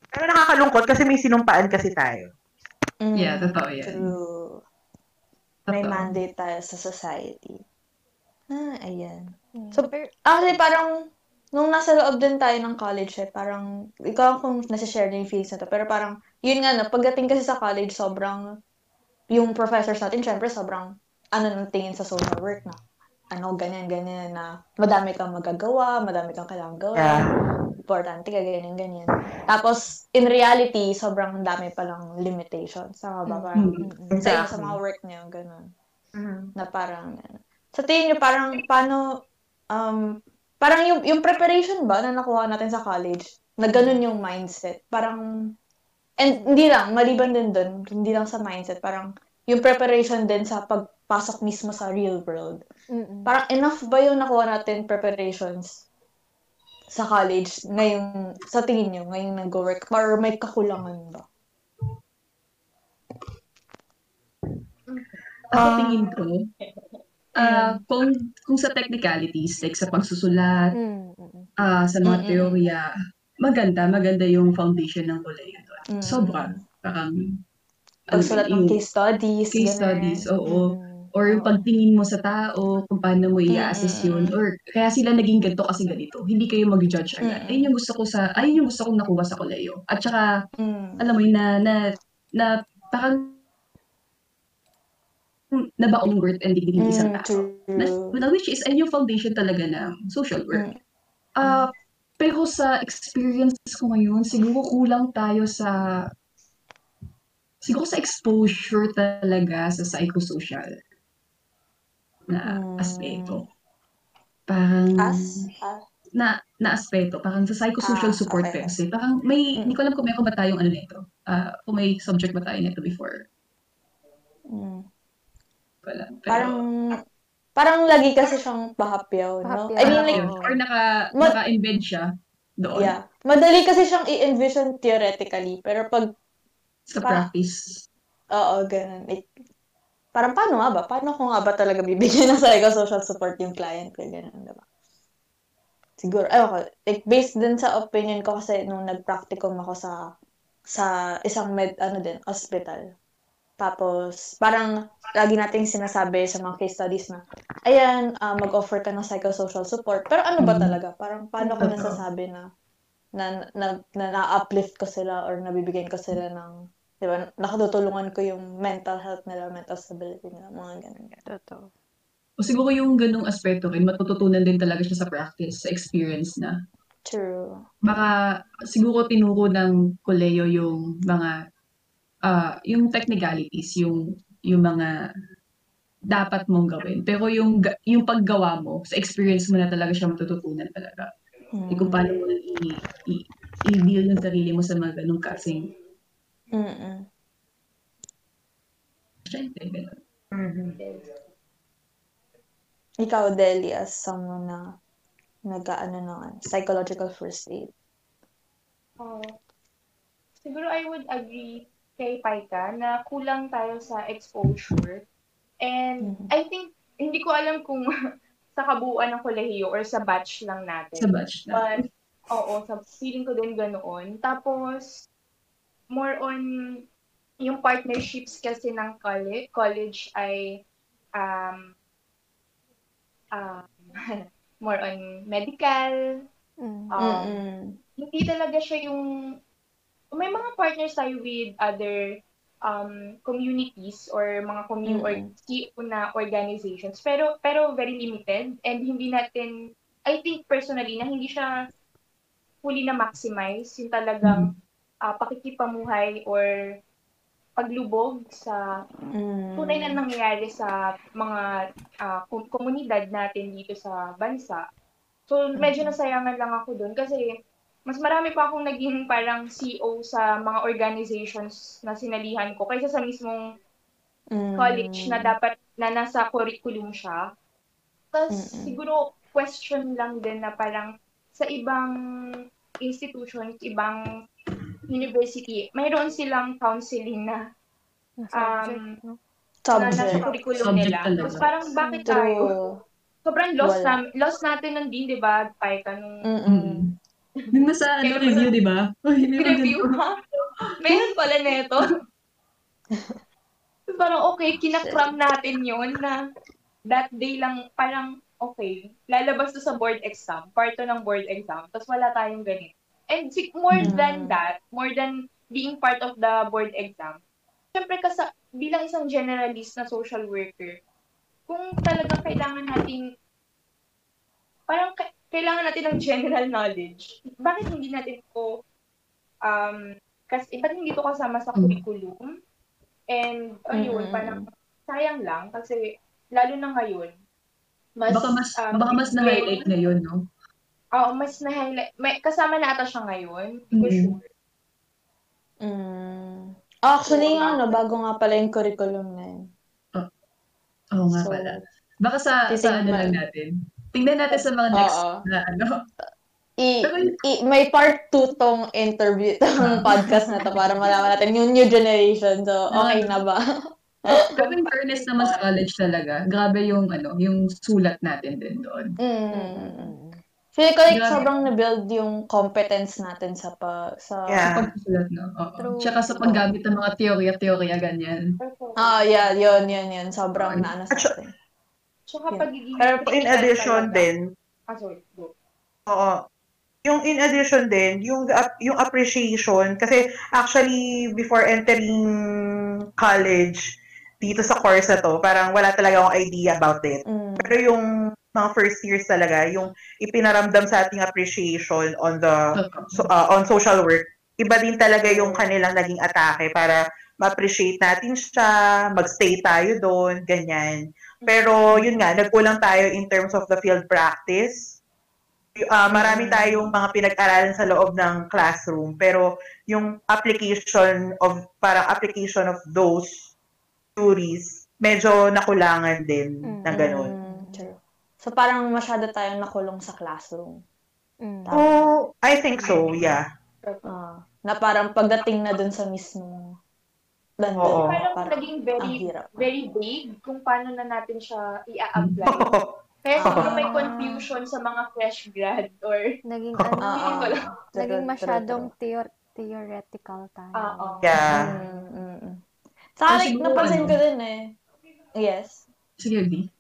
Pero nakakalungkot kasi may sinumpaan kasi tayo. Mm, Yeah, totoo yan. True. May Totoo. mandate tayo sa society. Ah, ayan. Mm. So, Pero- Actually, parang, nung nasa loob din tayo ng college, eh, parang, ikaw kung nasa-share din yung feelings na to, pero parang, yun nga, no, pagdating kasi sa college, sobrang, yung professors natin, syempre, sobrang, ano nang tingin sa social work na, ano, ganyan, ganyan, na madami kang magagawa, madami kang kailangan gawin, Yeah. importante ka, ganyan, ganyan. Tapos, in reality, sobrang dami palang limitations. Tama ba? Parang, Mm, mm. sa, sa Exactly. mga work niyo, ganun Mhm. na parang sa tingin niyo parang paano um parang yung yung preparation ba na nakuha natin sa college na ganun yung mindset parang and hindi lang maliban din doon hindi lang sa mindset parang yung preparation din sa pagpasok mismo sa real world Mm-mm. parang enough ba yung nakuha natin preparations sa college ngayong sa tingin niyo ngayong nag-work or may kakulangan ba Ako Ah. tingin ko, ah, kung, kung sa technicalities, like sa pagsusulat, Mm, mm, ah, sa mga Mm-mm. teorya, maganda, maganda yung foundation ng kolehiyo doon. Mm. Sobra. Parang, ano, pagsulat ng yung case studies case ganun. studies, oo. mm. Or yung pagtingin mo sa tao, kung paano mo i-assess yun. Mm-mm. Or kaya sila naging ganito kasi ganito. Hindi kayo mag-judge agad. Mm-mm. Ayun yung gusto ko sa, ayun yung gusto kong nakuha sa kolehiyo. At saka, Mm. alam mo yun, na, na, na parang nabaon yung worth and dignity Mm, tao. Na, which is, ayun yung foundation talaga ng social work. Mm. Ah, pero sa experience ko ngayon, siguro kulang tayo sa siguro sa exposure talaga sa psychosocial na Mm. aspeto. Parang As? Ah, na na aspeto, parang sa psychosocial Ah, support okay. kasi. Parang may Mm. hindi ko alam kung meron ba tayong ano nito. Ah, kung may subject ba tayo nito before. mm. Alam. Pero, Parang, parang lagi kasi siyang pahapyaw, no? Pahapyaw. I mean, like, or naka Ma- naka-embed siya doon yeah. Madali kasi siyang i-envision theoretically, pero pag, sa pa- practice. oo, ganun. Like, parang paano nga ba? Paano ko nga ba talaga bibigyan ng psychosocial support yung client ko? Ganun, diba? siguro, ayoko, like, based din sa opinion ko kasi nung nag-practicum ako sa sa isang med, ano din, hospital. Tapos, parang lagi nating sinasabi sa mga case studies na, ayan, ah, mag-offer ka ng psychosocial support. Pero ano ba Mhm. talaga? Parang paano ko nasasabi na na, na, na, na-uplift ko sila or nabibigyan ko sila ng, di ba, nakatutulungan ko yung mental health nila, mental stability nila, mga ganun. ganun. Totoo. O siguro yung ganung aspeto rin, matututunan din talaga siya sa practice, sa experience na. True. Baka siguro tinuro ng koleyo yung mga, ah yung technicalities, yung, yung mga dapat mong gawin. Pero yung, ga- yung paggawa mo, sa experience mo na talaga siya matututunan talaga. Mm. Kung paano mo i- i- i-deal yung sarili mo sa mga ganung kasing Mm-mm. syempre, ganun. Mhm. Ikaw, Deli, as someone na nag-ano ng ano, psychological first aid. Oh. Siguro I would agree kay Paika na kulang tayo sa exposure. And Mhm. I think, hindi ko alam kung *laughs* sa kabuuan ng kolehiyo or sa batch lang natin. Sa batch na. But, oo, sa feeling ko din ganoon. Tapos, more on yung partnerships kasi ng college, college ay um, um, *laughs* more on medical, Mm. um, Mm-mm. hindi talaga siya yung may mga partners tayo with other um, communities or mga commu or Mm-mm. CEO na organizations pero pero very limited and hindi natin I think personally na hindi siya fully na maximize yung talagang ah, pakikipamuhay or paglubog sa Mm. tunay na nangyayari sa mga kom- komunidad natin dito sa bansa. So, medyo nasayangan lang ako doon kasi mas marami pa akong naging parang CEO sa mga organizations na sinalihan ko kaysa sa mismong Mm. college na dapat na nasa curriculum siya. Tapos Mm-mm. siguro question lang din na parang sa ibang institutions, ibang university, mayroon silang counseling na Na subject, Um, no? na nasa Subject. curriculum Subject nila. talaga. Tapos parang bakit tayo? True. Sobrang lost, Wala. nam lost natin nun din, di ba, Paika, nung Mm-mm. Yung nasa ano, review, di ba? Review ha? Meron pala neto. Tapos *laughs* parang okay, kinakram natin yon na that day lang, parang okay, lalabas to sa board exam, part to ng board exam, tapos wala tayong ganito. And more Mm. than that, more than being part of the board exam, syempre kasa, bilang isang generalist na social worker, kung talagang kailangan nating parang kailangan natin ng general knowledge. Bakit hindi natin ko um kasi ba't hindi to kasama sa Mm. curriculum? And ayun, Mm-mm. parang sayang lang kasi lalo na ngayon mas Baka mas, um, baka mas na-highlight ngayon, no? Oo, mas na-highlight. May, kasama na ata siya ngayon. Hindi ko Mm. sure. Mm. Actually, Oo. ano, bago nga pala yung curriculum na yun. Oo nga So, pala. Baka sa, sa ano lang natin. Tingnan natin sa mga next Oo. na ano. I, Pero i, may part 2 tong interview, tong podcast na to para malaman natin yung new generation. So, okay na ba? *laughs* Pero in fairness naman sa college talaga, grabe yung ano, yung sulat natin din doon. Mm. Feel ko like Grabe. sobrang na-build yung competence natin sa pa, sa... Yeah. Pagsusulat, no? Oo. True. Tsaka sa paggamit ng mga teorya-teorya, ganyan. Ah, yeah, yun, yun, yun. Sobrang Oo. naano sa atin. Tsaka Yeah. pagiging Pero in addition talaga. din, Ah, sorry. Go. Oo. Yung in addition din, yung yung appreciation kasi actually before entering college dito sa course na to, parang wala talaga akong idea about it. Mm. Pero yung mga first years talaga, yung ipinaramdam sa ating appreciation on the so, uh, on social work, iba din talaga yung kanilang naging atake para ma-appreciate natin siya, magstay tayo doon, ganyan. Pero yun nga, nagkulang tayo in terms of the field practice. Ah, marami Mm. tayong mga pinag-aralan sa loob ng classroom, pero yung application of, parang application of those theories, medyo nakulangan din Mm. na ganun. True. So, parang masyado tayong nakulong sa classroom. Mm. Tama. Oh, I think so, yeah. Ah, na parang pagdating na dun sa mismong landon, Oo. Parang parang naging very very vague kung paano na natin siya i-apply. *laughs* Kaya siguro Ah. may confusion sa mga fresh grad or Naging *laughs* ano, ko lang. naging masyadong true, theo- theoretical tayo. Oo. Yeah. true. Mm, mm, mm. Sa akin, napansin ano? ko din eh. Yes. Sige, B.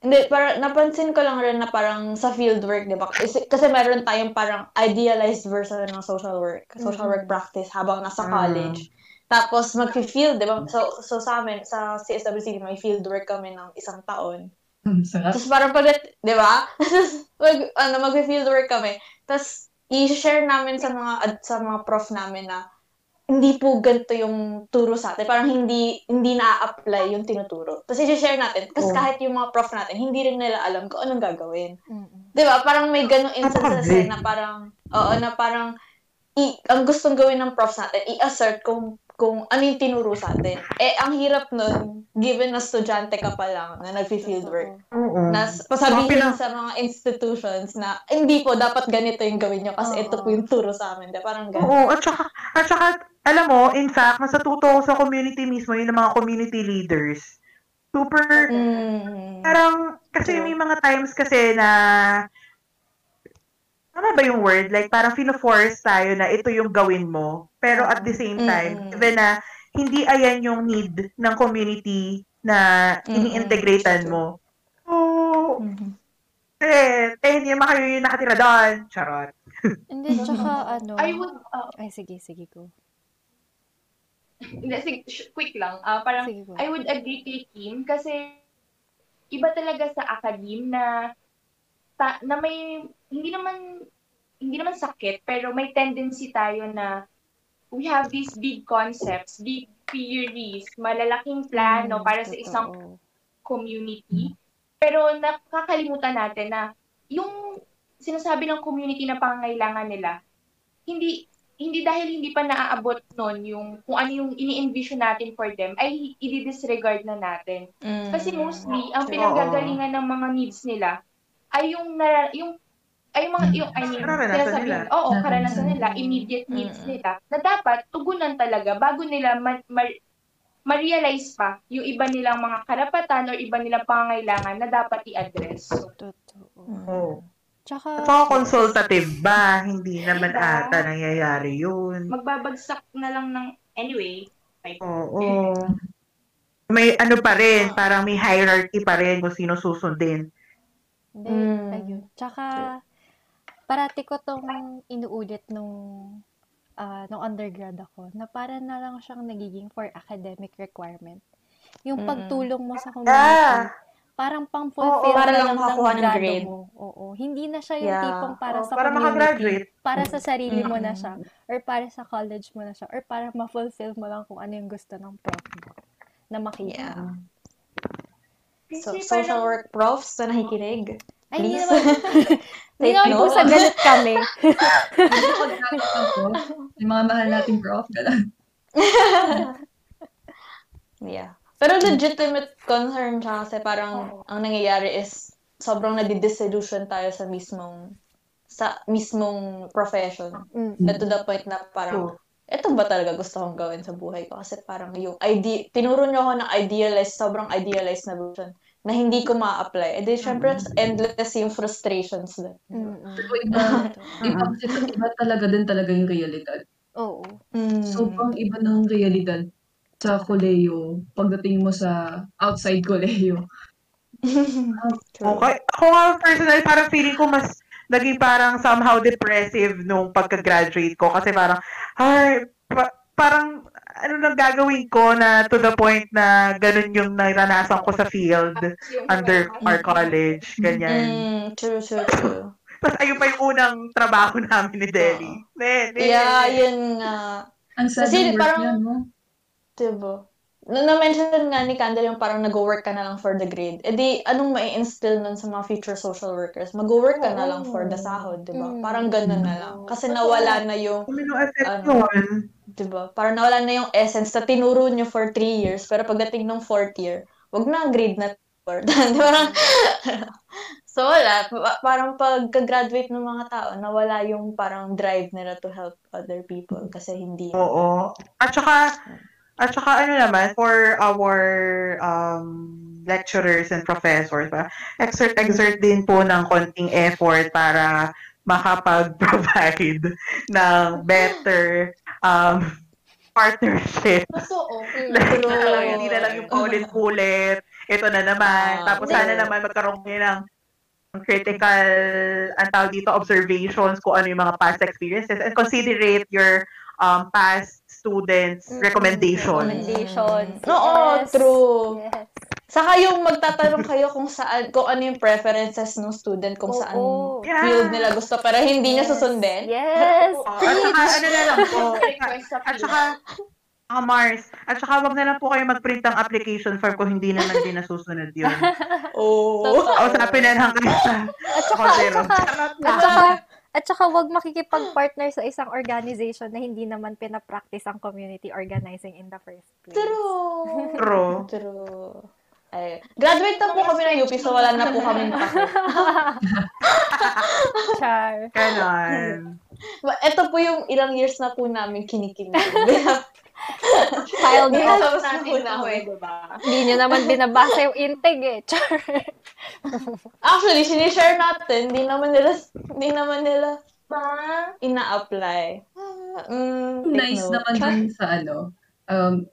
Hindi, para napansin ko lang rin na parang sa fieldwork, di ba? Kasi, kasi meron tayong parang idealized version ng social work, social work practice habang nasa college. Tapos mag-field, di ba? So, so sa amin, sa CSWC, may fieldwork kami ng isang taon. Hmm, sarap. Tapos parang pag, di ba? Tapos, *laughs* mag, ano, mag-field work kami. Tapos, i-share namin sa mga, ad- sa mga prof namin na hindi po ganito yung turo sa atin. Parang hindi hindi na-apply yung tinuturo. Tapos i-share natin. Kasi Oh. kahit yung mga prof natin, hindi rin nila alam kung anong gagawin. Mm-mm. Di ba? Parang may ganong instances na parang, oo, na parang, i, ang gustong gawin ng profs natin, i-assert kung kung ano yung tinuro sa atin. Eh, ang hirap nun, given na estudyante ka pa lang na nag-field work, na pasabihin sa mga institutions na hindi po, dapat ganito yung gawin nyo kasi Oo. ito po yung turo sa amin. Di, Parang ganun. Oo, at saka, at saka, alam mo, in fact, nasa tuto sa community mismo, yun ng mga community leaders. Super, Mm. parang, kasi True. may mga times kasi na, ano ba yung word? Like, parang fino-force tayo na ito yung gawin mo. Pero at the same time, Mm-mm. even na, hindi ayan yung need ng community na ini-integratean mo. So, Mhm. eh, eh, hindi naman kayo yung nakatira doon. Charot. *laughs* Hindi, tsaka ano. I would, uh, Ay, sige, sige ko. hindi, sig- sh- quick lang, ah, parang Sige. I would agree kay Kim kasi iba talaga sa academe na ta, na may hindi naman hindi naman sakit pero may tendency tayo na we have these big concepts, big theories, malalaking plano Mm, para sa isang totoo. community. Pero nakakalimutan natin na yung sinasabi ng community na pangangailangan nila, hindi hindi dahil hindi pa naaabot nun yung kung ano yung ini-envision natin for them, ay i-disregard na natin. Mm. Kasi mostly, ang pinanggagalingan ng mga needs nila ay yung nara, yung ay yung mga yung I mean, Karanasan nila. Oo, Karanasan karanasan nila, immediate needs Mm. nila na dapat tugunan talaga bago nila ma- ma- ma-realize pa yung iba nilang mga karapatan or iba nilang pangangailangan na dapat i-address. Totoo. Oo. Tsaka, At saka consultative ba? Hindi naman Diba? ata nangyayari yun. Magbabagsak na lang ng anyway. Like, Oo. May ano pa rin, parang may hierarchy pa rin kung sino susundin. Hindi, Mm. ayun. Tsaka, parati ko tong inuulit nung ah, nung undergrad ako, na para na lang siyang nagiging for academic requirement. Yung pagtulong mo sa community, Ah! parang pang-fulfill Oo, para lang lang ng makakuha ng grade. mo. Oo. Hindi na siya yung Yeah. tipong para Oo, sa para community. makagraduate. Para sa sarili mo na siya. Or para sa college mo na siya. Or para ma-fulfill mo lang kung ano yung gusto ng prof mo. Na makita. Yeah. So, social parang- work profs na nakikinig. Ay, hindi Please. naman. *laughs* Hindi naman po sa galit kami. *laughs* Yung mga mahal nating prof. Ganun. Yeah. Pero legitimate concern siya kasi parang ang nangyayari is sobrang nadidisillusion tayo sa mismong sa mismong profession. Mm. Na to the point na parang eto ba talaga gusto kong gawin sa buhay ko? Kasi parang yung ide- tinuro niyo ako ng idealized, sobrang idealized na version na hindi ko ma-apply. E di, syempre, endless yung frustrations doon. Mm-mm. So, *laughs* iba, iba, kasi iba talaga din talaga yung realidad. Oo. Mm. Sobrang iba ng realidad sa koleyo pagdating mo sa outside koleyo. *laughs* Okay. Ako nga personally, parang feeling ko mas naging parang somehow depressive nung pagka-graduate ko kasi parang, ay, pa- parang ano nang gagawin ko na to the point na ganun yung naranasan ko sa field under our college, ganyan. Mm, true, true, true. *laughs* Tapos ayun pa yung unang trabaho namin ni Deli. Ne. Yeah, yun nga. Ang sad Kasi parang- niya, no? Diba? Na- Na-mention nga ni Candle yung parang nag-work ka na lang for the grade. E di, anong mai-instill nun sa mga future social workers? Mag-work ka na lang for the sahod, di ba? Mm. Parang ganun na lang. Kasi nawala na yung, Domino effect Ano? yun. di ba? Parang nawala na yung essence na tinuro nyo for three years. Pero pagdating ng fourth year, wag na ang grade na important. *laughs* Di ba? Parang, so wala. Pa- Parang pagka-graduate ng mga tao, nawala yung parang drive nila to help other people kasi hindi. Oo. At saka, At saka ano naman, for our um, lecturers and professors, ba, exert, exert din po ng konting effort para makapag-provide *laughs* ng better um, partnership. Totoo. *laughs* Like, na lang, hindi na lang yung paulit-ulit. Ito na naman. Ah, Tapos sana naman magkaroon kayo ng critical, ang tawag dito, observations kung ano yung mga past experiences and considerate your um, past students' recommendations. Recommendations. Oo, Yes. true. Yes. Saka yung magtatanong kayo kung saan, kung ano yung preferences ng student, kung saan Oo. Yeah. field nila gusto para hindi niya Yes. susundin. Yes. Oh, *laughs* at saka ano na lang po, *laughs* at saka, ah, Mars, at saka wag na lang po kayo mag-print ng application form kung hindi naman din nasusunod yun. *laughs* Oo. Totoo. Kausapin na lang kayo sa At saka, at saka, at saka, at saka wag makikipag-partner sa isang organization na hindi naman pinapractice ang community organizing in the first place. True. True. True. Ay, graduate na po kami ng UP, so wala na po kami pake. *laughs* Char. Ganon. Ito po yung ilang years na po namin kinikilig. Up. na- Tapos natin ito eh, diba? Hindi nyo naman binabasa yung intake eh. Char. Actually, sinishare natin, hindi naman nila, hindi naman nila Ma, ina-apply. Ah, mm, nice note. naman dun sa ano, um,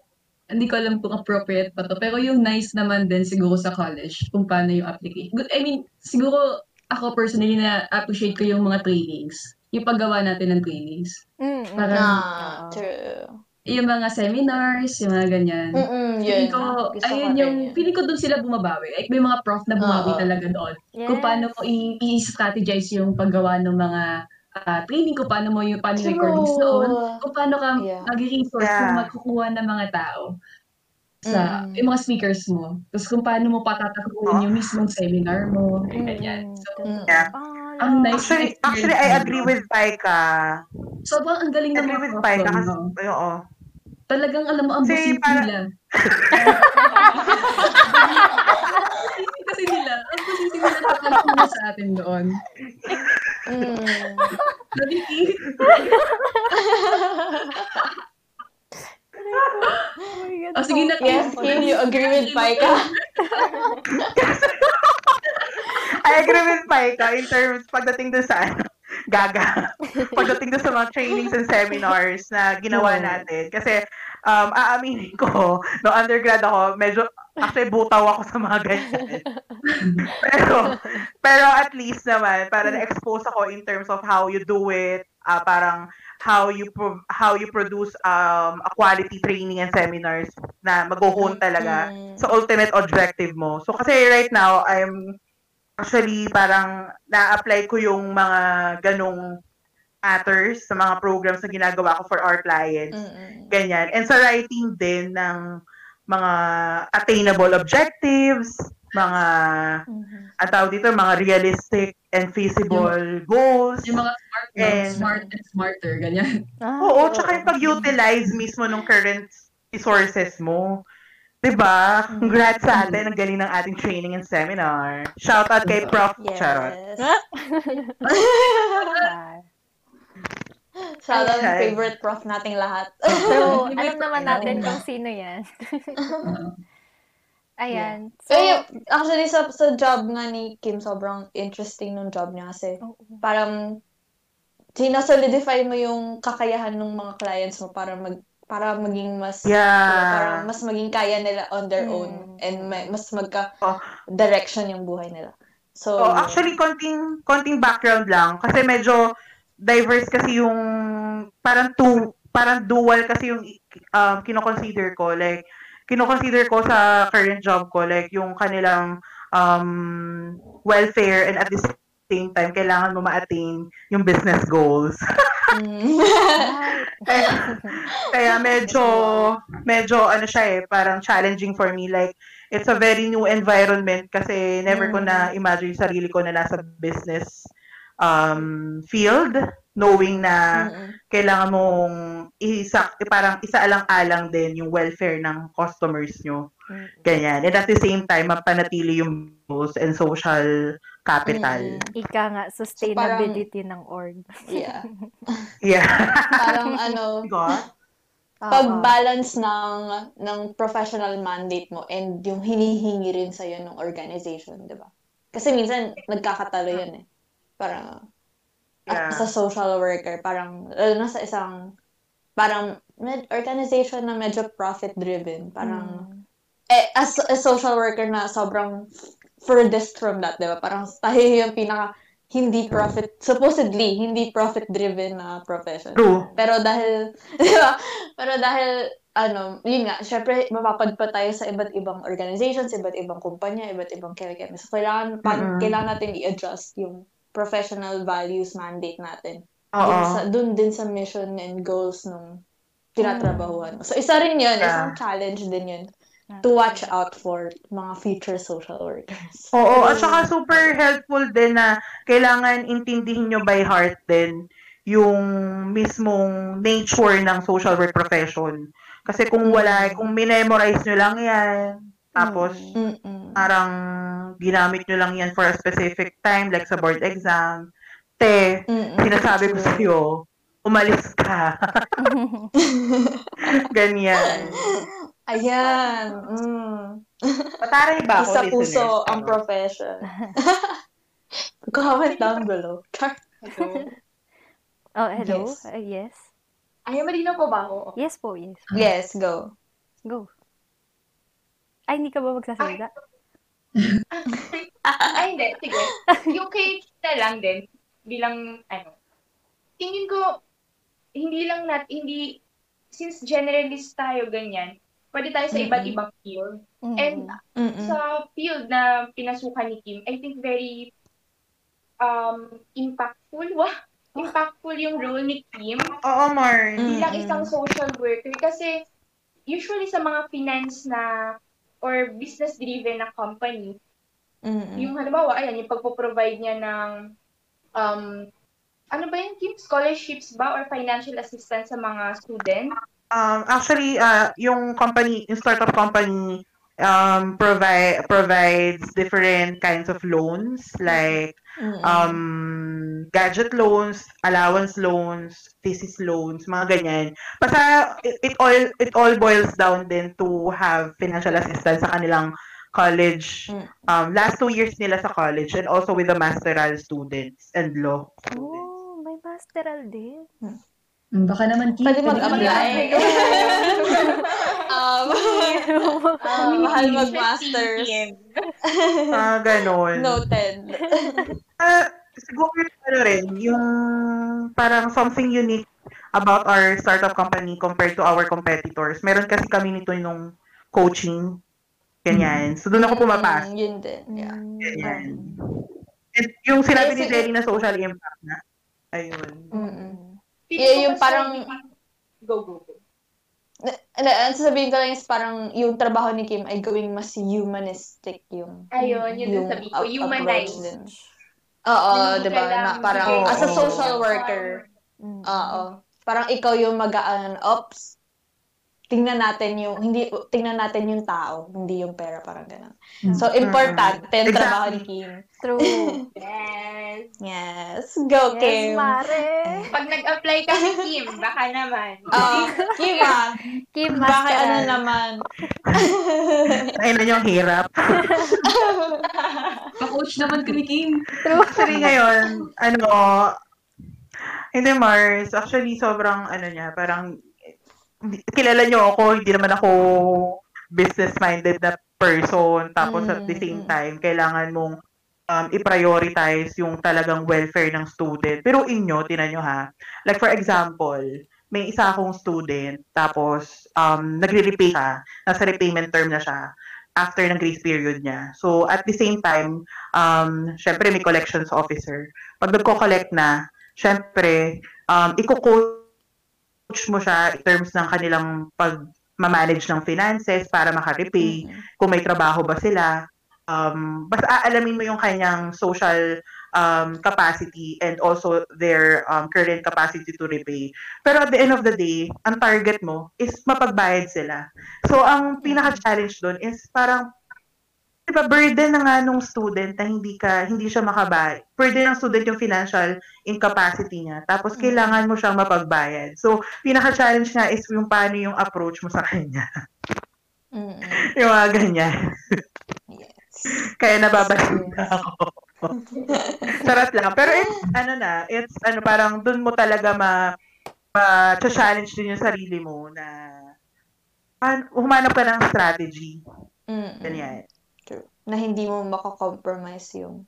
hindi ko alam kung appropriate pa to, pero yung nice naman din siguro sa college, kung paano yung application. Good, I mean, siguro ako personally na appreciate ko yung mga trainings. Yung paggawa natin ng trainings. Mm, mm. Parang, Ah, true. Yung mga seminars, yung mga ganyan. Mm-mm, yun. ko, Gusto ko ayun rin yung, yun. feeling ko doon sila bumabawi. Like, may mga prof na bumawi Oo. talaga doon. Yes. Kung paano mo i- i-strategize yung paggawa ng mga ah, training, kung paano mo yung paano yung recordings doon, kung paano ka Yeah. mag-resource Yeah. kung magkukuha ng mga tao sa Mm. yung mga speakers mo. Tapos kung paano mo patatakuin yung mismong seminar mo, ganyan. So, Mm. Yeah. Ah, Ang nice Actually, actually, I agree with Paika. Sobrang ang galing I ng agree mga with Paika oo. Talagang alam mo, ang busisi para- nila. *laughs* kasi nila, ang busisi nila nakakalaman sa atin doon. Mm. Oh my God, Oh, sige na. Yes, Kim, you agree with Paika? *laughs* I agree with Paika in terms pagdating doon sa ano, gaga. *laughs* pagdating doon sa mga trainings and seminars na ginawa natin. Kasi, um, aaminin ko, no undergrad ako, medyo, actually, butaw ako sa mga ganyan. *laughs* pero, pero at least naman, para na-expose ako in terms of how you do it, ah, parang how you pro- how you produce um, a quality training and seminars na mag-hone talaga Mm. sa ultimate objective mo. So kasi right now, I'm actually parang na-apply ko yung mga ganong matters sa mga programs na ginagawa ko for our clients. Mm-mm. Ganyan. And sa writing din ng mga attainable objectives, mga, Mhm. ang tawag dito, mga realistic and feasible goals. Yung mga smart? And- smart and smarter, ganyan. Ah, Oo, *laughs* tsaka yung pag-utilize mismo ng current resources mo. 'Di ba? Congrats sa atin. Ang galing ng ating training and seminar. Shout out kay Prof. Charot. *laughs* Yes. Ah. Shout out Okay. favorite prof nating lahat. So, *laughs* alam naman natin kung sino yan. *laughs* Ayan. So, Eh, actually, sa, sa job nga ni Kim, sobrang interesting nung job niya kasi Oo. parang sinasolidify mo yung kakayahan ng mga clients mo para mag para maging mas para Yeah. mas maging kaya nila on their Mm. own and may, mas magka Oh. direction yung buhay nila. So, Oh, actually, konting, konting background lang. Kasi medyo diverse kasi yung, parang two, parang dual kasi yung um, kinoconsider ko. Like, kinoconsider ko sa current job ko, like, yung kanilang um, welfare and at the same time, kailangan mo ma-attain yung business goals. *laughs* mm. kaya, kaya medyo, medyo ano siya eh, parang challenging for me. Like, it's a very new environment kasi never ko na imagine yung sarili ko na nasa business um, field, knowing na Mm-mm. kailangan mong isa, parang isa-alang-alang din yung welfare ng customers nyo. Ganyan. And at the same time, mapanatili yung goals and social capital. Mm. ika nga, sustainability ng org. Yeah. *laughs* Yeah. Parang ano. Oo. pag-balance ng ng professional mandate mo and yung hinihingi rin sa ng organization, 'di ba? Kasi minsan nagkakatalo 'yun eh. Parang Yeah. at sa social worker, parang lalo na sa isang parang med- organization na medyo profit driven, parang Mm. eh as a social worker na sobrang furthest from that, 'di ba? Parang tayo yung pinaka hindi profit supposedly hindi profit driven na profession. True. Pero dahil, *laughs* di ba? Pero dahil, ano, yun nga, syempre, mapapadpa tayo sa iba't ibang organizations, iba't ibang kumpanya, iba't ibang keme So, kailangan, pa, Mm-mm. kailangan natin i-adjust yung professional values mandate natin. Dun, Oo. sa, dun din sa mission and goals nung tinatrabahuan mo. So, isa rin yun, Yeah. isang challenge din yun to watch out for mga future social workers. *laughs* Oo, at saka super helpful din na kailangan intindihin nyo by heart din yung mismong nature ng social work profession. Kasi kung wala, kung minemorize nyo lang yan, tapos Mm-mm. parang ginamit nyo lang yan for a specific time, like sa board exam, te, Mm-mm. sinasabi ko sa'yo, umalis ka. *laughs* *laughs* Ganyan. Ayan. Mm. *laughs* Pataray ba ako, Isa puso ang profession. *laughs* Comment down below. Hello. Oh, hello? Yes. Uh, yes. Ay, malinaw po ba ako? Yes po, yes. *laughs* Yes, go. Go. Ay, hindi ka ba magsasalita? Ay, hindi. Sige. Yung kay na lang din, bilang, ano, tingin ko, hindi lang nat, hindi, since generalist tayo ganyan, pwede tayo sa iba't ibang field. Mm. And Mm-mm. sa field na pinasukan ni Kim, I think very um impactful. Wah, impactful yung role ni Kim Oo, Mars. Mm. bilang Mm-mm. isang social worker kasi usually sa mga finance na or business-driven na company, Mm-mm. yung halimbawa, ayan, yung pagpo-provide niya ng um, ano ba yun, Kim? Scholarships ba or financial assistance sa mga student? Um, actually, uh, yung company, yung startup company, um, provide provides different kinds of loans, like Mm-mm. um, gadget loans, allowance loans, thesis loans, mga ganyan. Basta it, it all it all boils down din to have financial assistance sa kanilang college, Mm. um, last two years nila sa college and also with the masteral students and law students. Oh, may masteral din. Mm, Baka naman, Kim, Pwede mag-apply. *laughs* um, *laughs* um, mahal mag-masters. *laughs* Ah, ganon. Noted. Ah, siguro yung ano rin, yung parang something unique about our startup company compared to our competitors. Meron kasi kami nito nung coaching, ganyan. So, doon ako pumapasok. Mm, yun din. Yeah. Ganyan. And yung sinabi ni Jenny na social impact na, ayun. Mm-mm. Feeling yung parang- Go, go, go. Hindi, ang sasabihin ko lang is parang yung trabaho ni Kim ay gawing mas humanistic yung Ayun, yun yung sabi ko. ap- Humanize. approach din. Oo, di ba? Na parang bigay as a social farmer. worker, Mm. oo. Parang ikaw yung mag-aan, ops, tingnan natin yung, hindi, tingnan natin yung tao, hindi yung pera, parang ganun. So, important, yung Exactly. trabaho ni Kim. True. *laughs* Yes. Yes. Go, yes, Kim. Mare. Pag nag-apply ka kay Kim, baka naman. Ah, Kim, ah. Kim Bakit ano naman? *laughs* Ayun na yung hirap. *laughs* Pa-coach naman kami, Kim. Actually ngayon, ano, hindi Mars, actually sobrang ano niya, parang kilala niyo ako, hindi naman ako business-minded na person. Tapos at the same Mm. time, kailangan mong um, i-prioritize yung talagang welfare ng student. Pero inyo, tinan nyo ha. Like for example, may isa akong student, tapos um, nagre-repay siya, nasa repayment term na siya after ng grace period niya. So, at the same time, um, syempre may collections officer. Pag nagko-collect na, syempre, um, i-coach mo siya in terms ng kanilang pag manage ng finances para makarepay, kung may trabaho ba sila. Um, basta aalamin mo yung kanyang social um, capacity and also their um, current capacity to repay. Pero at the end of the day, ang target mo is mapagbayad sila. So, ang pinaka-challenge doon is parang diba, burden na nga nung student na hindi ka, hindi siya makabayad. Burden ng student yung financial incapacity niya. Tapos, Mm. kailangan mo siyang mapagbayad. So, pinaka-challenge nga is yung paano yung approach mo sa kanya. Mm-mm. yung mga ganyan. Yes. Kaya nababalik na *laughs* ako. Sarap lang. Pero it's, ano na, it's, ano, parang dun mo talaga ma, ma-challenge din yung sarili mo na pan, humanap ka ng strategy. Mm-mm. Ganyan. Na hindi mo makakompromise yung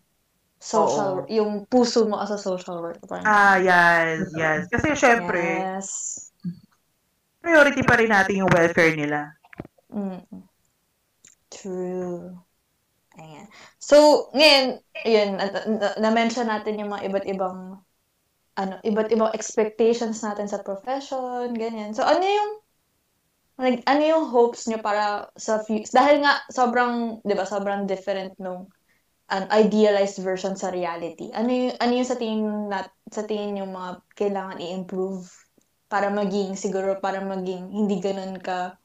social, yung puso mo as a social worker. Parang, Ah, yes, yes. Kasi syempre, Yes. priority pa rin natin yung welfare nila. Mm. True. Ayan. So, ngayon, yun, na- na- na-mention natin yung mga iba't ibang ano, iba't ibang expectations natin sa profession, ganyan. So, ano yung like, ano yung hopes nyo para sa future? Dahil nga, sobrang, di ba, sobrang different nung an idealized version sa reality. Ano yung, ano yung sa tingin, nat, sa tingin yung mga kailangan i-improve para maging, siguro, para maging hindi ganun ka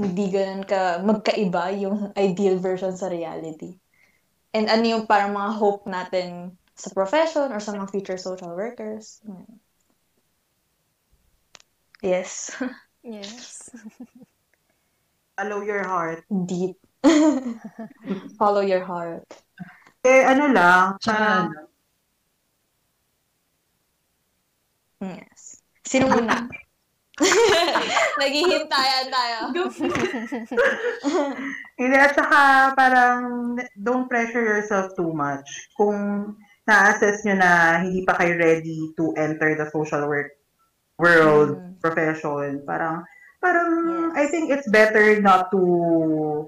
hindi ganun ka magkaiba yung *laughs* ideal version sa reality. And ano yung parang mga hope natin sa profession or sa mga future social workers. Yes. *laughs* Yes. *laughs* Follow your heart. Deep. *laughs* Follow your heart. Eh, ano lang, Tsaka, parang, ano, Yes. Sino muna? *laughs* Naghihintayan tayo. hindi, at saka parang don't pressure yourself too much. Kung na-assess nyo na hindi pa kayo ready to enter the social work world, Mm. profession, parang, parang, Yes. I think it's better not to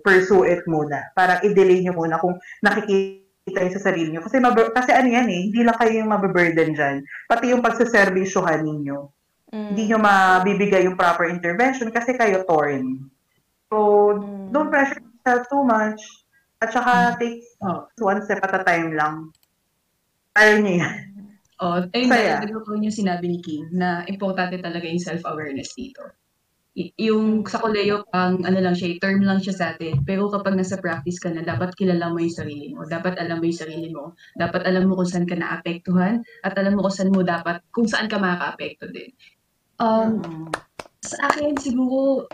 pursue it muna. Parang i-delay nyo muna kung nakikita nyo sa sarili nyo. Kasi, mab- kasi ano yan eh, hindi lang kayo yung mababurden dyan. Pati yung pagsaservisyohan ninyo. Mm. Hindi nyo mabibigay yung proper intervention kasi kayo torn. So, Mm. don't pressure yourself too much. At saka, take oh, one step at a time lang. Kaya nyo yan. Oh, ayun Saya. dahil ko yung sinabi ni King na importante talaga yung self-awareness dito. Y- yung sa koleo, pang ano lang siya, term lang siya sa atin. Pero kapag nasa practice ka na, dapat kilala mo yung sarili mo. Dapat alam mo yung sarili mo. Dapat alam mo kung saan ka naapektuhan at alam mo kung saan mo dapat, kung saan ka makaka-apekto din. Um, sa akin siguro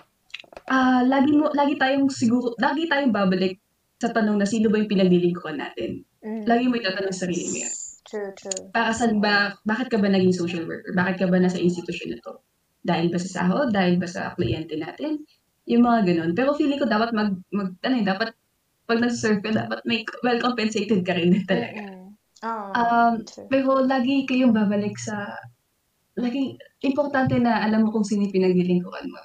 ah lagi mo lagi tayong siguro lagi tayong babalik sa tanong na sino ba yung pinaglilingkuran natin. Mm. Lagi mo itatanong sa sarili mo yan. True, true. Para saan ba, bakit ka ba naging social worker? Bakit ka ba nasa institusyon na to? Dahil ba sa sahod? Dahil ba sa kliyente natin? Yung mga ganun. Pero feeling ko dapat mag, mag ano eh, dapat pag nag-serve ka, dapat may well compensated ka rin talaga. Mm-mm. Oh, Um, true. pero lagi kayong babalik sa, lagi, importante na alam mo kung sino pinaglilingkuran mo.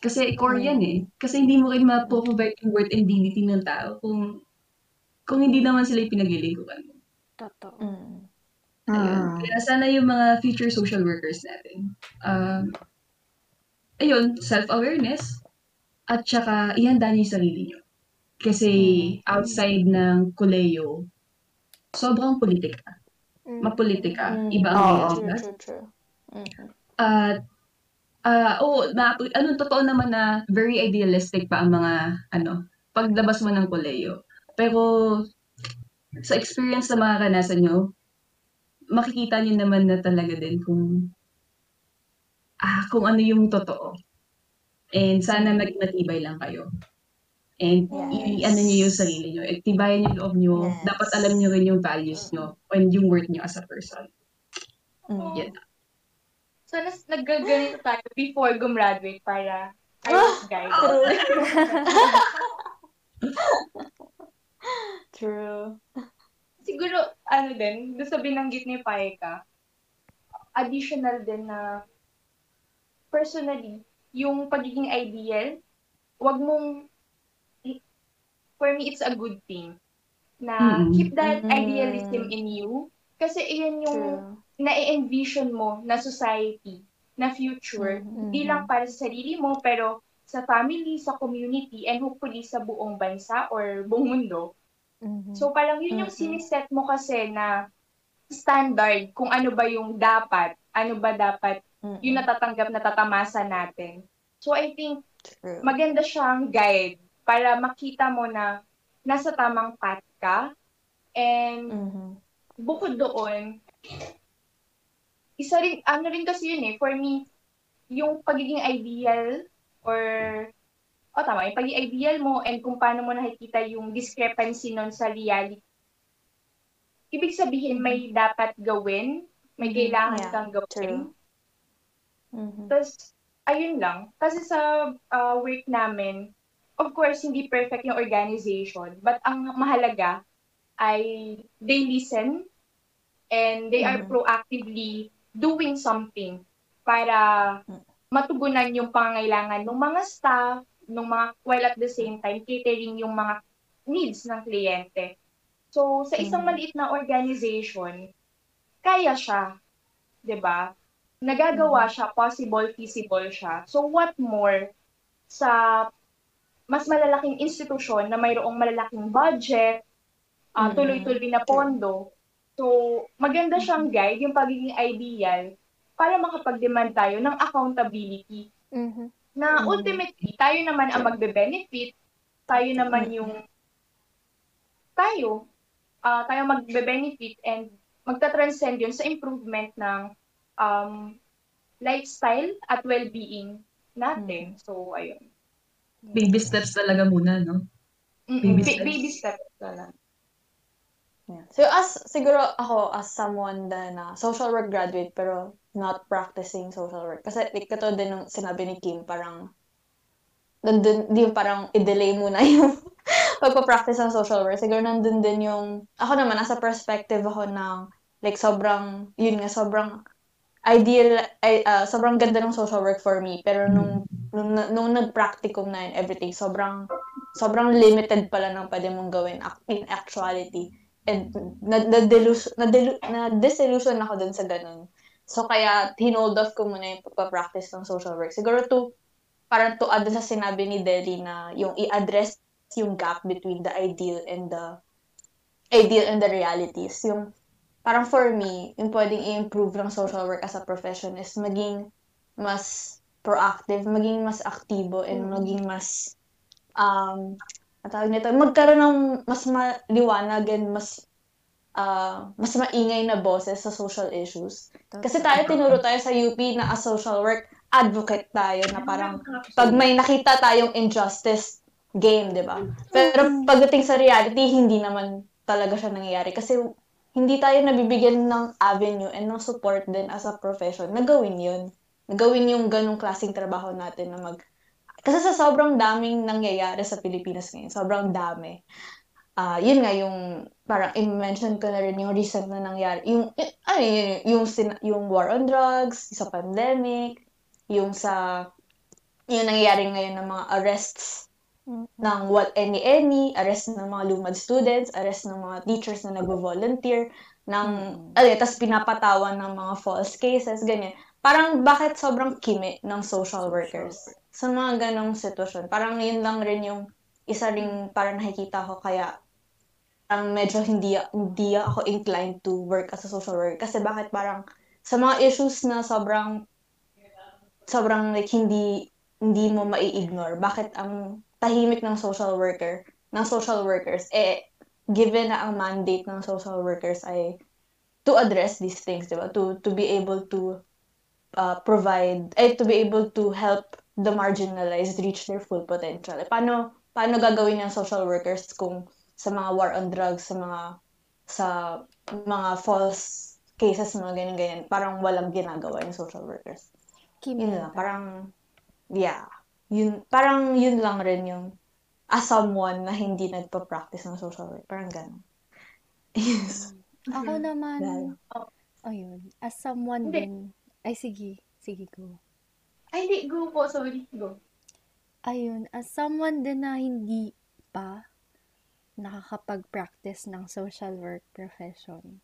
Kasi core yan eh. Kasi hindi mo rin ma-provide yung worth and dignity ng tao kung kung hindi naman sila yung pinaglilingkuran mo. Totoo. Mm. Ayun. Mm. Kaya sana yung mga future social workers natin, um, ayun, self-awareness, at saka ihanda niyo yung sarili niyo. Kasi outside ng koleyo, sobrang politika. Mm. Mapolitika. Mm. Iba ang oh, True, true, true. Mm. At, ah, oo, na, ano, totoo naman na very idealistic pa ang mga, ano, paglabas mo ng koleyo. Pero, sa experience na makakanasan nyo, makikita nyo naman na talaga din kung, ah, kung ano yung totoo. And sana maging matibay lang kayo. And Yes. i-ano nyo yung sarili nyo. Tibayan yung loob nyo. Yes. Dapat alam nyo rin yung values nyo and yung worth nyo as a person. Mm. Yan. So, nas, naggaganito tayo before gumraduate para *laughs* ayos guys. True. *laughs* True. Siguro, ano din, doon sa binanggit ni Paika, additional din na personally, yung pagiging ideal, wag mong, for me, it's a good thing na Mm-mm. keep that Mm. idealism in you. Kasi iyan yung True. na-envision mo na society, na future, Mhm. hindi lang para sa sarili mo, pero sa family, sa community, and hopefully sa buong bansa or buong mundo. Mhm. So parang yun yung Mhm. siniset mo kasi na standard kung ano ba yung dapat, ano ba dapat Mm. yung natatanggap na tatamasa natin. So I think True. maganda siyang guide para makita mo na nasa tamang path ka. And Mhm. bukod doon, isa rin, ano rin kasi yun eh, for me, yung pagiging ideal or, o oh, tama, yung pagiging ideal mo and kung paano mo nakikita yung discrepancy nun sa reality. Ibig sabihin, may dapat gawin, may kailangan Yeah, kang gawin. Mhm. Tapos, ayun lang. Kasi sa uh, work namin, of course, hindi perfect yung organization. But ang mahalaga ay they listen and they are Mhm. proactively doing something para matugunan yung pangangailangan ng mga staff, ng mga, while at the same time, catering yung mga needs ng kliyente. So, sa isang Mhm. maliit na organization, kaya siya. 'di ba? Nagagawa siya, possible, feasible siya. So what more sa mas malalaking institusyon na mayroong malalaking budget, Mhm. tuloy-tuloy na pondo. So, maganda siyang guide, yung pagiging ideal, para makapag-demand tayo ng accountability. Mhm. Na Mhm. ultimately, tayo naman ang magbe-benefit, tayo naman yung tayo, ah tayo magbe-benefit and magta-transcend yun sa improvement ng um, lifestyle at well-being natin. So, ayun. Baby steps talaga muna, no? Baby Ba- steps. Baby steps na lang. Yeah. So as siguro ako as someone na, na social work graduate pero not practicing social work. Kasi like, katulad din ng sinabi ni Kim, parang nandun, di parang i-delay muna yung *laughs* pagpa-practice ng social work. Siguro nandun din yung, ako naman, nasa perspective ako ng, like, sobrang, yun nga, sobrang ideal, ah, sobrang ganda ng social work for me. Pero nung, nung, nung nag-practicum na yun, everything, sobrang, sobrang limited pala ng pwede mong gawin in actuality. And na, na, na, na disillusion ako dun sa ganun. So, kaya, hinold off ko muna yung pagpa-practice ng social work. Siguro to, parang to add sa sinabi ni Deli na yung i-address yung gap between the ideal and the ideal and the realities. Yung, parang for me, yung pwedeng i-improve ng social work as a profession is maging mas proactive, maging mas aktibo, and maging mas, um, ang tawag nito, magkaroon ng mas maliwanag and mas ah, mas maingay na boses sa social issues. Kasi tayo, tinuro tayo sa UP na as social work, advocate tayo na parang pag may nakita tayong injustice, game, di ba? Pero pagdating sa reality, hindi naman talaga siya nangyayari. Kasi hindi tayo nabibigyan ng avenue and ng support din as a profession na gawin yun. Na gawin yung ganong klaseng trabaho natin na mag... Kasi sa sobrang daming nangyayari sa Pilipinas ngayon, sobrang dami. Ah, yun nga yung parang i-mention ko na rin yung recent na nangyari. Yung, y- ano yun, yung, sin- yung war on drugs, sa pandemic, yung sa, yung nangyayari ngayon ng mga arrests ng what any any, arrest ng mga lumad students, arrest ng mga teachers na nagvo-volunteer, ng, ano yun, tas pinapatawan ng mga false cases, ganyan. Parang bakit sobrang kimi ng social workers sa mga ganong sitwasyon. Parang yun lang rin yung isa ring parang nakikita ko kaya parang medyo hindi hindi ako inclined to work as a social worker. Kasi bakit parang sa mga issues na sobrang sobrang like hindi hindi mo mai-ignore bakit ang tahimik ng social worker ng social workers eh given na ang mandate ng social workers ay to address these things diba to to be able to uh, provide eh to be able to help the marginalized reach their full potential. Eh, paano paano gagawin ng social workers kung sa mga war on drugs sa mga sa mga false cases mga ganyan ganyan. Parang walang ginagawa yung social workers. Kim yun lang parang yeah. Yun parang yun lang rin yung as someone na hindi nagpa-practice ng social work. Parang ganun. *laughs* Yes. Ako naman, Dahil- ayun, as someone Hindi. din, ay sige, sige go. Ay, hindi. Go po. Sorry. Go. Ayun, as someone din na hindi pa nakakapag-practice ng social work profession,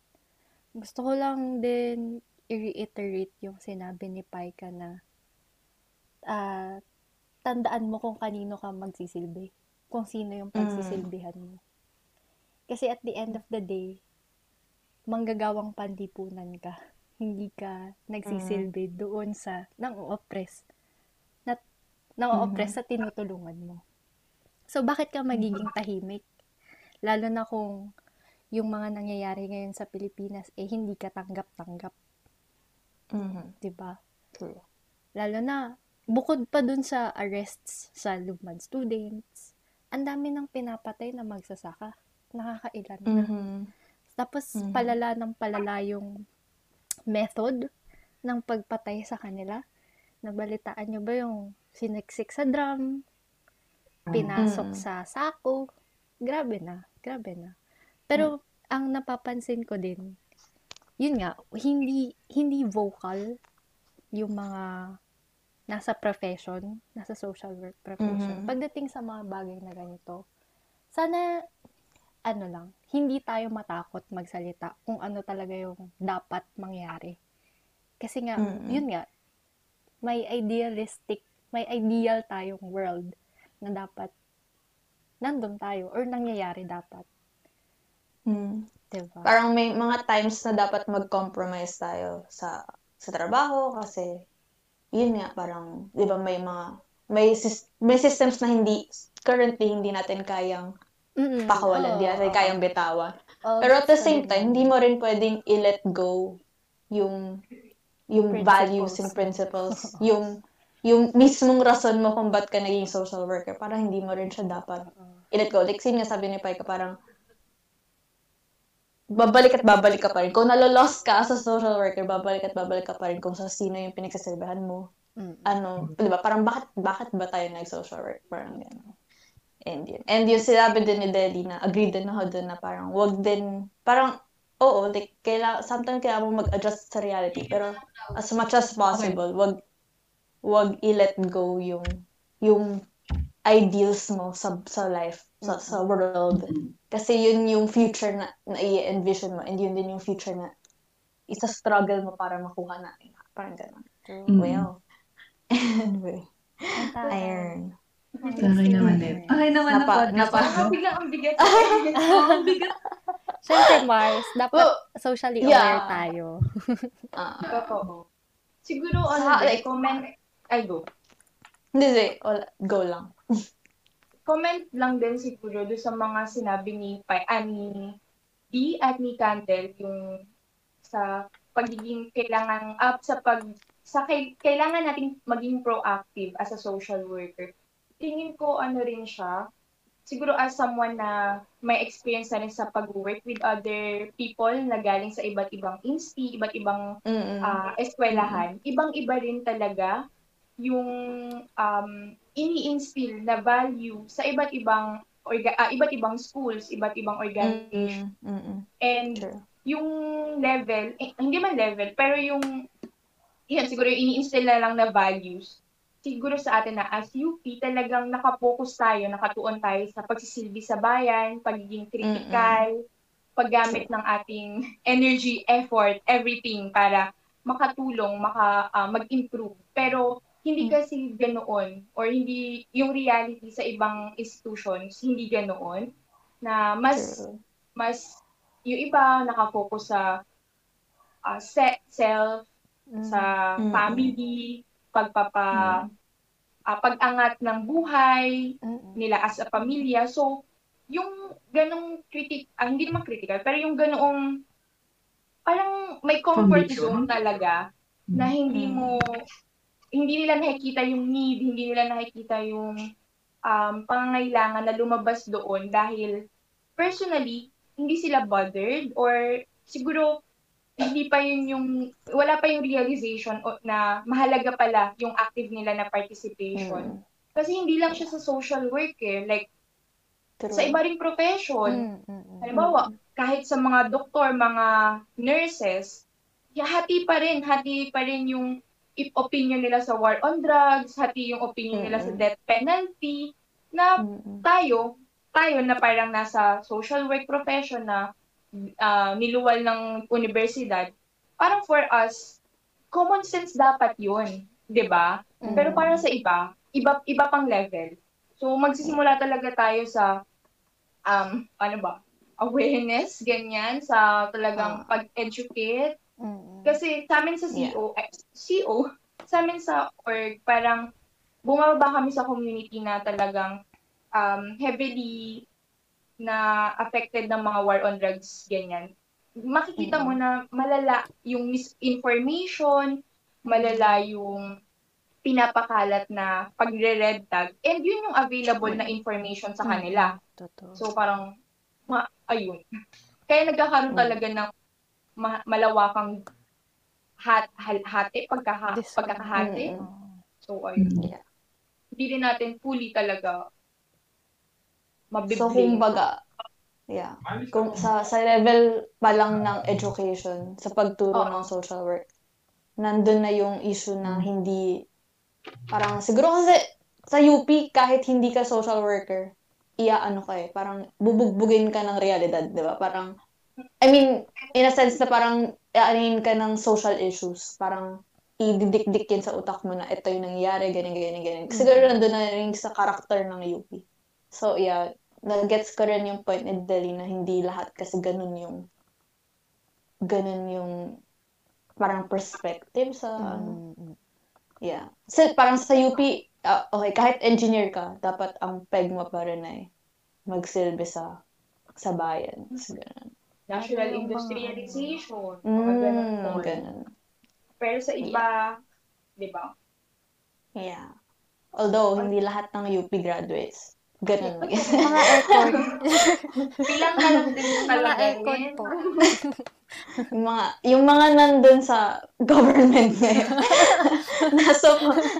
gusto ko lang din i-reiterate yung sinabi ni Paika na ah, tandaan mo kung kanino ka magsisilbi. Kung sino yung pagsisilbihan mo. Kasi at the end of the day, manggagawang panlipunan ka. *laughs* Hindi ka nagsisilbi doon sa nang oppress na nang oppress sa tinutulungan mo. So bakit ka magiging tahimik? Lalo na kung yung mga nangyayari ngayon sa Pilipinas eh hindi ka tanggap-tanggap, Mhm. 'di ba? True. Lalo na bukod pa dun sa arrests sa lumad students, ang dami ng pinapatay na magsasaka. Nakakailan na. Mhm. Tapos Mhm. palala ng palala yung method ng pagpatay sa kanila. Nabalitaan nyo ba yung siniksik sa drum, pinasok Mm. sa sako? Grabe na, grabe na. Pero ang napapansin ko din, yun nga, hindi hindi vocal yung mga nasa profession, nasa social work profession. Mhm. Pagdating sa mga bagay na ganito, sana ano lang, hindi tayo matakot magsalita kung ano talaga yung dapat mangyari. Kasi nga, Mm. yun nga, may idealistic, may ideal tayong world na dapat nandun tayo or nangyayari dapat. Mm. Diba? Parang may mga times na dapat mag-compromise tayo sa sa trabaho kasi yun nga parang 'di ba may mga may may systems na hindi currently hindi natin kayang Mm-mm. pakawalan, hindi Oo, natin kayang bitawan. Oo, Pero at the same time, hindi mo rin pwedeng i-let go yung yung Principles. values and principles, *laughs* yung yung mismong rason mo kung ba't ka naging social worker. Parang hindi mo rin siya dapat i-let go. Like, sino sabi ni Paika, parang babalik at babalik ka pa rin. Kung nalolost ka as a social worker, babalik at babalik ka pa rin kung sa sino yung pinagsasabihan mo. Mm. Ano, di ba? Parang bakit, bakit ba tayo nag-social work? Parang gano'n. And yun. And yung sinabi din ni Deli na agree din ako dun na parang wag din, parang, oo, like, kaila, sometimes kailangan mo mag-adjust sa reality. Pero as much as possible, wag, wag i-let go yung, yung ideals mo sa, sa life, sa, sa world. Kasi yun yung future na, na i-envision mo. And yun din yung future na isa-struggle mo para makuha na. Parang gano'n. Mm. Well, *laughs* anyway, ayun. Okay naman din. Okay naman na Napa- podcast. napa-. Ang bigat, ang bigat. *laughs* Ang bigat. Siyempre, Mars, dapat Well, socially yeah. aware tayo. Ah, Totoo. Siguro, ano, like- like, comment, ay, go. hindi. Wala. Go lang. comment lang din siguro do sa mga sinabi ni Pai, ah, ni D at ni Candel yung sa pagiging kailangan up sa pag sa kay, kailangan nating maging proactive as a social worker. Tingin ko ano rin siya siguro as someone na may experience na rin sa pag-work with other people na galing sa iba't ibang insti, iba't ibang Mm-mm. ah eskwelahan, ibang-iba rin talaga yung um, ini-instill na value sa iba't ibang orga- ah, iba't ibang schools, iba't ibang organization. Mm-mm. Mm-mm. And True. yung level, eh, hindi man level, pero yung yan siguro yung ini-instill na lang na values siguro sa atin na as UP, talagang nakapokus tayo, nakatuon tayo sa pagsisilbi sa bayan, pagiging critical, paggamit ng ating energy, effort, everything para makatulong, maka, ah, mag-improve. Pero hindi kasi ganoon or hindi yung reality sa ibang institutions hindi ganoon na mas True. mas yung iba nakafocus sa ah, se- self sa Mm. family, pagpapa ah, pag-angat ng buhay Mm-mm. nila as a pamilya. So, yung ganong critic, ah, hindi naman critical, pero yung ganong parang may comfort zone talaga na hindi Mm. mo hindi nila nakikita yung need, hindi nila nakikita yung um, pangangailangan na lumabas doon dahil personally, hindi sila bothered or siguro hindi pa yun yung, wala pa yung realization na mahalaga pala yung active nila na participation. Mm. Kasi hindi lang siya sa social work eh. Like, True. sa iba ring profession. Mm, mm, mm. Halimbawa, kahit sa mga doktor, mga nurses, hati pa rin, hati pa rin yung opinion nila sa war on drugs, hati yung opinion nila sa death penalty, na Mm-mm. tayo, tayo na parang nasa social work profession na ah, niluwal ng universidad, parang for us, common sense dapat yun, 'di ba? Mm. Pero para sa iba, iba iba pang level. So magsisimula talaga tayo sa um ano ba? Awareness, ganyan, sa talagang Ah. pag-educate. Kasi sa amin sa CO, eh, CO, sa amin sa org, parang bumaba kami sa community na talagang um, heavily na affected ng mga war on drugs, ganyan, makikita mo na malala yung misinformation, malala yung pinapakalat na pagre-red tag, and yun yung available na information sa kanila. Totoo. So parang, ma ayun. Kaya nagkakaroon Mm. talaga ng ma- malawakang hat, hal- hati, pagkaha, Dis- pagkakahati. Mm. So ayun. Yeah. Hindi rin natin fully talaga mabiblame. So, kumbaga, yeah. Kung sa, sa level pa lang ng education, sa pagturo Oo. ng social work, nandun na yung issue na hindi, parang, siguro kasi sa UP, kahit hindi ka social worker, iya ano ka eh, parang bubugbugin ka ng realidad, di ba? Parang, I mean, in a sense na parang, aanin ka ng social issues, parang, ididikdik yun sa utak mo na ito yung nangyayari, ganyan, ganyan, ganyan. Siguro nandun na rin sa karakter ng UP. So, yeah, nag-gets ko rin yung point ni Deli na hindi lahat kasi ganun yung ganun yung parang perspective sa ano. Mm, mm. Yeah. So, parang sa UP, ah, okay, kahit engineer ka, dapat ang peg mo pa rin ay magsilbi sa sa bayan. So, ganun. National mga- industrialization. Mga ganun Mm, po. ganun. Pero sa iba, di ba? Yeah. Although, hindi lahat ng UP graduates. Ganun. *laughs* Mga *laughs* airport. Bilang na lang din Mga talaga aircon rin. po. yung mga, yung mga nandun sa *laughs* government ngayon. Nasa,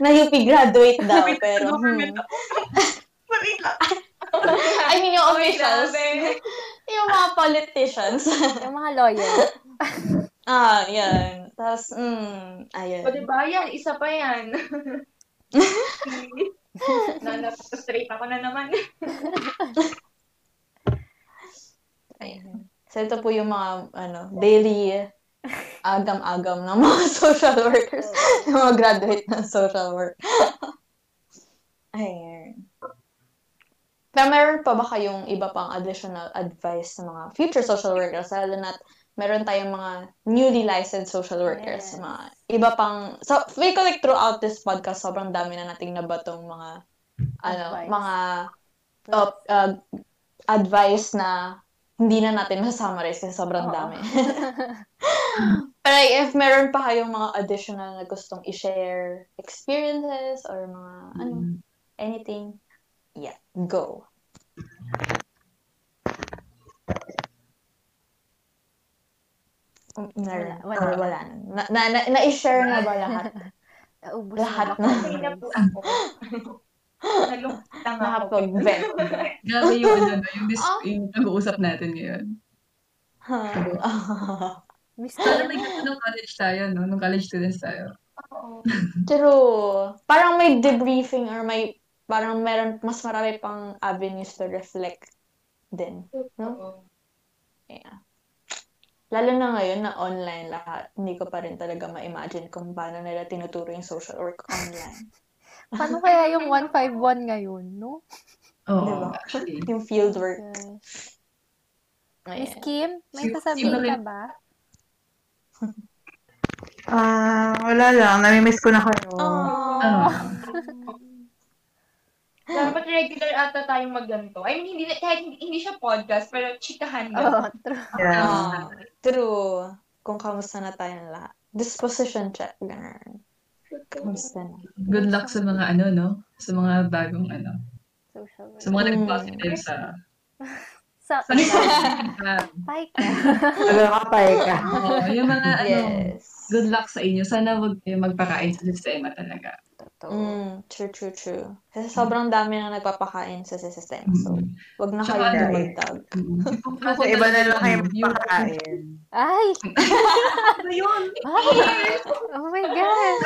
na UP graduate daw, pero, hmm. I mean, yung officials. *laughs* yung mga politicians. *laughs* Yung mga lawyer. *laughs* ah, yan. Tapos, mm, ayun. O diba yan, isa pa yan. na straight ako na naman. Ayun. So, ito po yung mga, ano, daily agam-agam ng mga social workers. yung mga graduate ng social work. Ayun. Pero meron pa ba kayong iba pang additional advice sa mga future social workers? Lalo na meron tayong mga newly licensed social workers. Yes. Mga iba pang... So, feel ko like throughout this podcast, sobrang dami na nating nabatong mga ano, Advice. mga uh, uh, advice na hindi na natin ma-summarize kasi sobrang Oo. dami. *laughs* Pero like, if meron pa kayong mga additional na gustong i-share experiences or mga ano, anything, yeah, go. Um, Meron. Wala, wala. Or wala. na. Na, na, na-share na ba lahat? *laughs* Naubos Lahat na. na. Okay na po ako. *laughs* Nalungkot lang ako. *laughs* Grabe yung ano, no, yung, dis- Ah. yung pag-uusap natin ngayon. Miss Parang Kim. like, nung college tayo, no? Nung college students tayo. Oo. True. Parang may debriefing or may parang meron mas marami pang avenues to reflect din. Oo. Yeah. Lalo na ngayon na online lahat, hindi ko pa rin talaga ma-imagine kung paano nila tinuturo yung social work online. *laughs* Paano kaya yung 151 ngayon, no? Oo, Diba? actually. *laughs* Yung field work. Yes. Miss. Kim, may sasabihin ka ba? Ah, wala lang. Namimiss ko na kayo. Ah. *laughs* Dapat regular ata tayong magganto. I mean, hindi, kahit hindi, hindi siya podcast, pero chikahan lang. true. Yeah. Ah, true. Kung kamusta na tayong lahat. Disposition check. Ganun. Kamusta na? Good luck sa mga ano, no? Sa mga bagong ano. Social. Sa mga Mm. nag-positive sa... *laughs* Sa, Sa nag-positive. Bye ka. Nagkakapay ka. *laughs* Oo, yung mga ano, Yes. good luck sa inyo. Sana wag kayo magpakain sa sistema talaga. Totoo. Mm, true, true, true. Kasi sobrang dami na nagpapakain sa sistema. So, wag na kayo ano, dumagdag. Sa iba na lang kayo magpakain. Ay! Ano yun? Ay! Oh my God!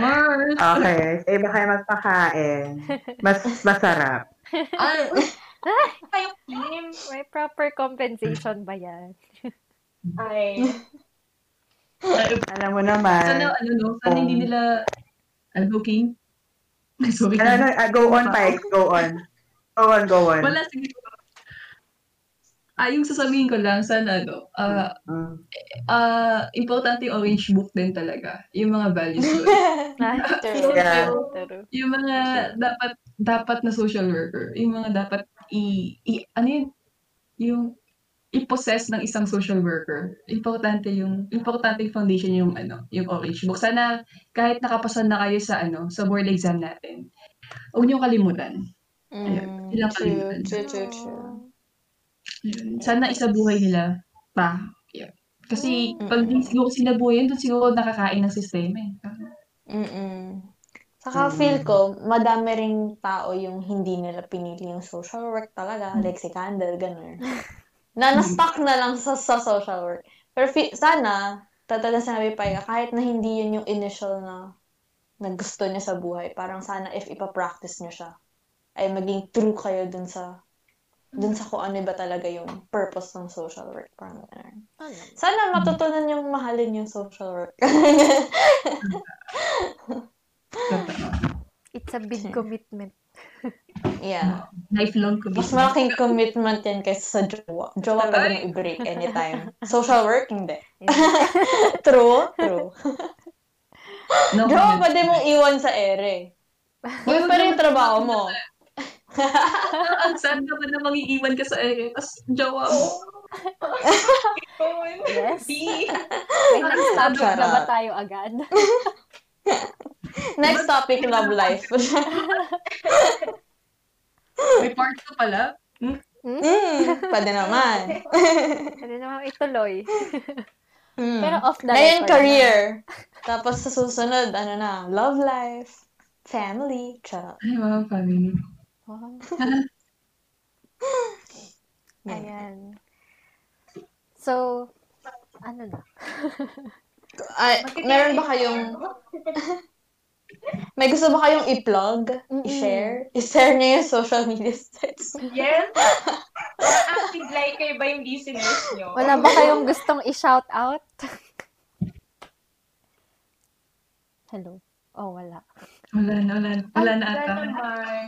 Mars! Okay. Iba kayo magpakain. Mas masarap. Ay. May proper compensation ba yan? Ay, Alam mo naman. sana ano no, sana hindi nila ano? *laughs* Ay, sorry. Ano, ano, ah, go on, Pikes. Go on. Go on, go on. Wala, sige. Ah, yung sasabihin ko lang, sana ano, ah, Mm. ah, importante yung orange book din talaga. Yung mga values *laughs* doon. Yeah. True. yung mga dapat dapat na social worker, yung mga dapat i, i ano yun, yung i-possess ng isang social worker. Importante yung importante yung foundation yung ano, yung orange book. Sana kahit nakapasa na kayo sa ano, sa board exam natin. Huwag niyo kalimutan. Mm, Ilang true, kalimutan. true, true, true. Yun. Sana isabuhay nila pa. Yeah. Kasi Mm. pag siguro sinabuhay yun, doon siguro nakakain ng sistema eh. Mm-mm. Saka feel ko, madami ring tao yung hindi nila pinili yung social work talaga, like si Candle, gano'n. *laughs* Na na-stuck na lang sa, sa social work. Pero fi- sana, tatala sinabi pa yun, kahit na hindi yun yung initial na, na gusto niya sa buhay, parang sana if ipapractice niyo siya, ay maging true kayo dun sa dun sa kung ano ba talaga yung purpose ng social work. Parang ganun. Sana matutunan yung mahalin yung social work. It's a big *laughs* commitment. Yeah. Lifelong Mas commitment. malaking commitment yan kaysa sa jowa. Jowa pwede mo i-break anytime. *laughs* Social work, hindi. *laughs* true, true. No Jowa pwede mong iwan sa ere. Yun pa rin yung trabaho mo. Ang sad naman na mangiiwan ka sa ere. Tapos jowa mo. *laughs* Yes. May next topic na ba tayo agad? Next topic, love life. May part 2 pala. mm, pwede naman. *laughs* Pwede naman ituloy. Mm. Pero off the Ngayon, record career. Tapos sa susunod, ano na, love life, family, charot. Ay, mga family. *laughs* Wow. Yan. Ayan. So, ano na? Ay, meron ba kayong, *laughs* may gusto ba kayong i-plug, Mm-mm. i-share? I-share niyo yung social media sites. Yes. *laughs* Active like kayo ba yung listeners nyo? Wala ba kayong gustong i-shout out? Hello? Oh, wala. Wala na, wala, wala na Wala ata. naman.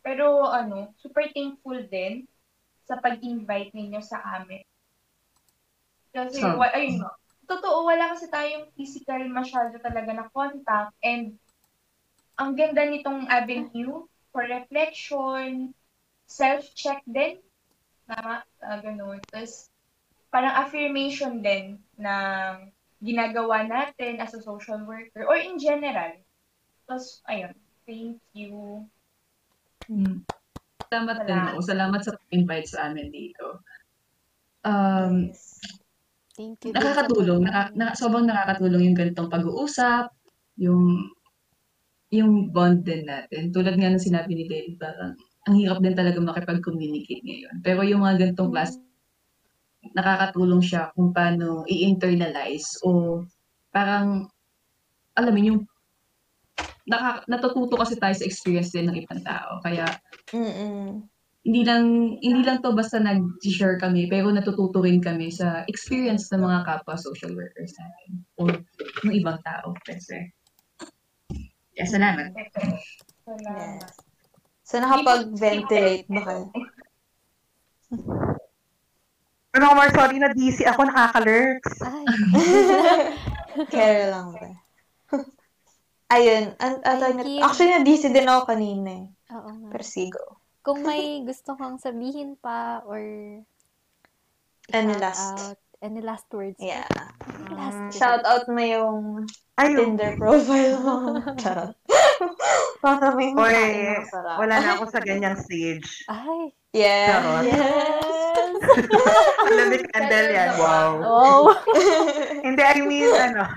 Pero ano, super thankful din sa pag-invite ninyo sa amin. Kasi, So- wa- ayun totoo, wala kasi tayong physical masyado talaga na contact and ang ganda nitong avenue for reflection, self-check din. Tama? Uh, ganun. Tapos, parang affirmation din na ginagawa natin as a social worker or in general. Tapos, ayun, thank you. Hmm. Salamat din Wala. ako. Salamat sa invite sa amin dito. Um, Thank you. nakakatulong. Naka, na, sobrang nakakatulong yung ganitong pag-uusap, yung yung bond din natin. Tulad nga ng sinabi ni Dave, parang ang hirap din talaga makipag-communicate ngayon. Pero yung mga ganitong class, nakakatulong siya kung paano i-internalize o parang, alam mo, yung naka, natututo kasi tayo sa experience din ng ibang tao. Kaya Mm-mm. hindi lang hindi lang to basta nag-share kami pero natututo rin kami sa experience ng mga kapwa social workers natin o ng ibang tao kasi yeah, salamat Salamat. Yes. So, nakapag-ventilate ba kayo? *laughs* Ano, Mar, sorry na DC ako, nakaka-lurks. Care *laughs* lang ba? *laughs* Ayun. An- an- Ay, tawag na- actually, na-DC din ako kanina eh. oo nga. Persigo. Kung may gusto kang sabihin pa or shout last? out, any last words? Yeah. Last Mm, shout out mo yung Ayun. Tinder profile mo. *laughs* Charot. *laughs* Para may Oy, wala na ako sa *laughs* ganyang stage. Ay, Yeah. Charot. Yes. Alam ni Candle yan. Wow. oh. Hindi, I mean, ano,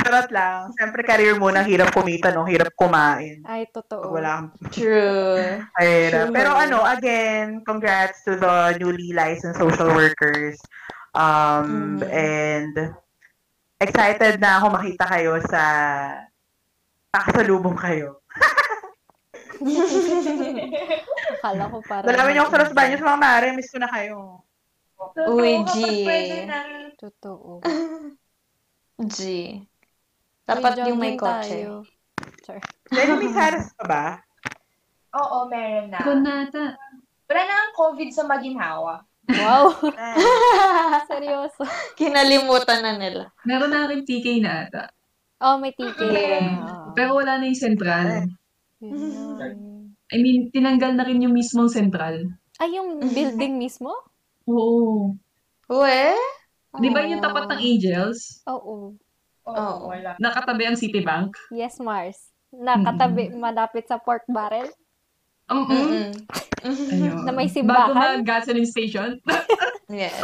charot lang. Siyempre, career mo, ang hirap kumita, no? Hirap kumain. Ay, Pag totoo. wala kang True. True. Pero ano, again, congrats to the newly licensed social workers. Um, Mhm. And excited na ako makita kayo sa kakasalubong kayo. *laughs* Akala ko parang... Dalawin niyo ako sa Los Baños, mga mare. Miss ko na kayo. Uy, G. Totoo. *laughs* G. Dapat May yung may kotse. tayo. Char. Dahil may *laughs* Saras pa ba? Oo, meron na. ako nata Wala na ang COVID sa Maginhawa. Wow. *laughs* Seryoso. Kinalimutan na nila. meron na rin TK na ata Oh, may ticket. Yeah. Pero wala na yung central. I mean tinanggal na rin yung mismong central Ay, yung building mismo? Oo. Uwe? Di ba yung tapat ng Angels? Oo. Oo, Oo. wala. Nakatabi ang Citibank? Yes, Mars. Nakatabi, malapit sa pork barrel. Mm-mm. Ayun. Na may Bago simbahan. mag-gasoline station. *laughs* Yes.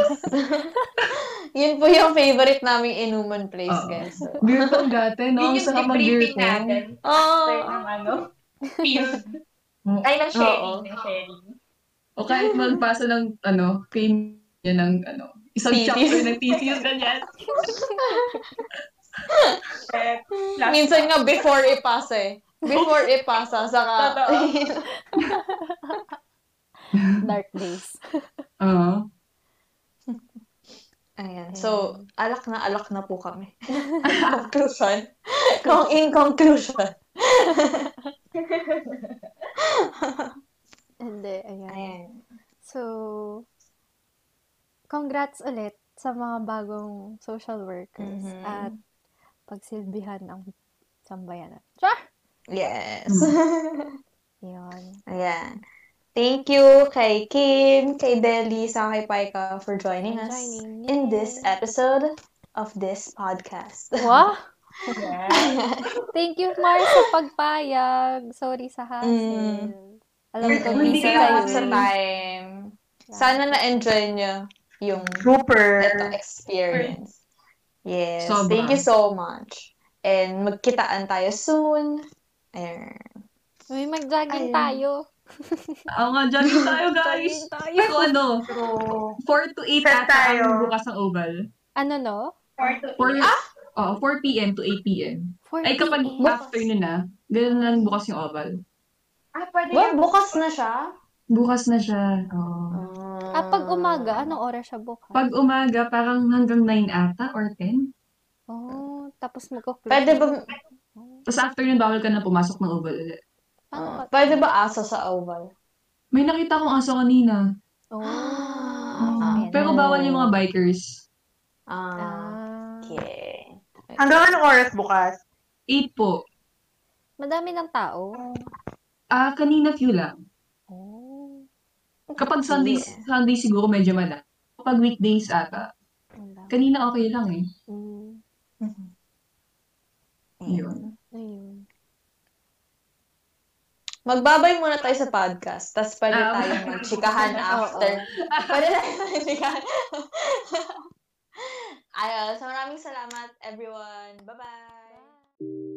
*laughs* Yun po yung favorite naming inuman place, Oo. guys. So, beer pong dati, no? Yun Ang yung sarap mag-beer debriefing pong. natin. Oh, After ng ano, *laughs* field. Oo. Ay, ng sharing. Ng sharing. O kahit magpasa ng, ano, cream yan ng, ano, isang Thesis. chapter ng thesis, ganyan. Eh, minsan nga before ipasa eh. Before ipasa, saka... *laughs* Dark days. Oo. Ayan. So, alak na alak na po kami. *laughs* *laughs* conclusion. Kung in conclusion. Hindi, ayan. Ayan. So, congrats ulit sa mga bagong social workers Mhm. at pagsilbihan ng sambayanan. Char! Yes. *laughs* Yun. Ayan. Thank you kay Kim, kay Deli, sa kay Paika for joining us joining. in this episode of this podcast. Wow! Yeah. *laughs* Thank you, Mars, sa pagpayag. Sorry sa hassle. Alam ko, Hindi busy kayo kayo. sa time. Sana na-enjoy nyo yung Super. ito experience. Yes. Sobra. Thank you so much. And magkitaan tayo soon. Ayan. May mag-jogging tayo. *laughs* Oo nga, jogging tayo, guys. Jogging tayo. Pero ano, 4 to 8 Set ata tayo. ang bukas ng oval. Ano no? Four to 4, eight. oh, 4 p.m. to 8 p.m. 4 Ay, kapag p.m. afternoon na, ganun lang bukas yung oval. Ah, pwede Well, yan. bukas na siya. Bukas na siya. Oo. Ah, pag umaga, anong oras siya bukas? Pag umaga, parang hanggang 9 ata or 10. Oh, tapos magko-close. Pwede ba, Tapos afternoon, bawal ka na pumasok ng oval ulit. Ba? pwede ba aso sa oval? May nakita akong aso kanina. Oh. Ayan. Pero bawal yung mga bikers. Ah, okay. Hanggang anong oras bukas? 8 po. Madami ng tao. Ah, kanina few lang. Oh. Kapag Sundays, Yeah. Sunday siguro medyo malaki. Kapag weekdays ata, kanina okay lang eh. Mm. Yun. Ayun. Magbabay muna tayo sa podcast, tapos pwede Ah. tayong magchikahan *laughs* after. pwede tayong magchikahan. *laughs* Ayun, so maraming salamat everyone. Bye-bye!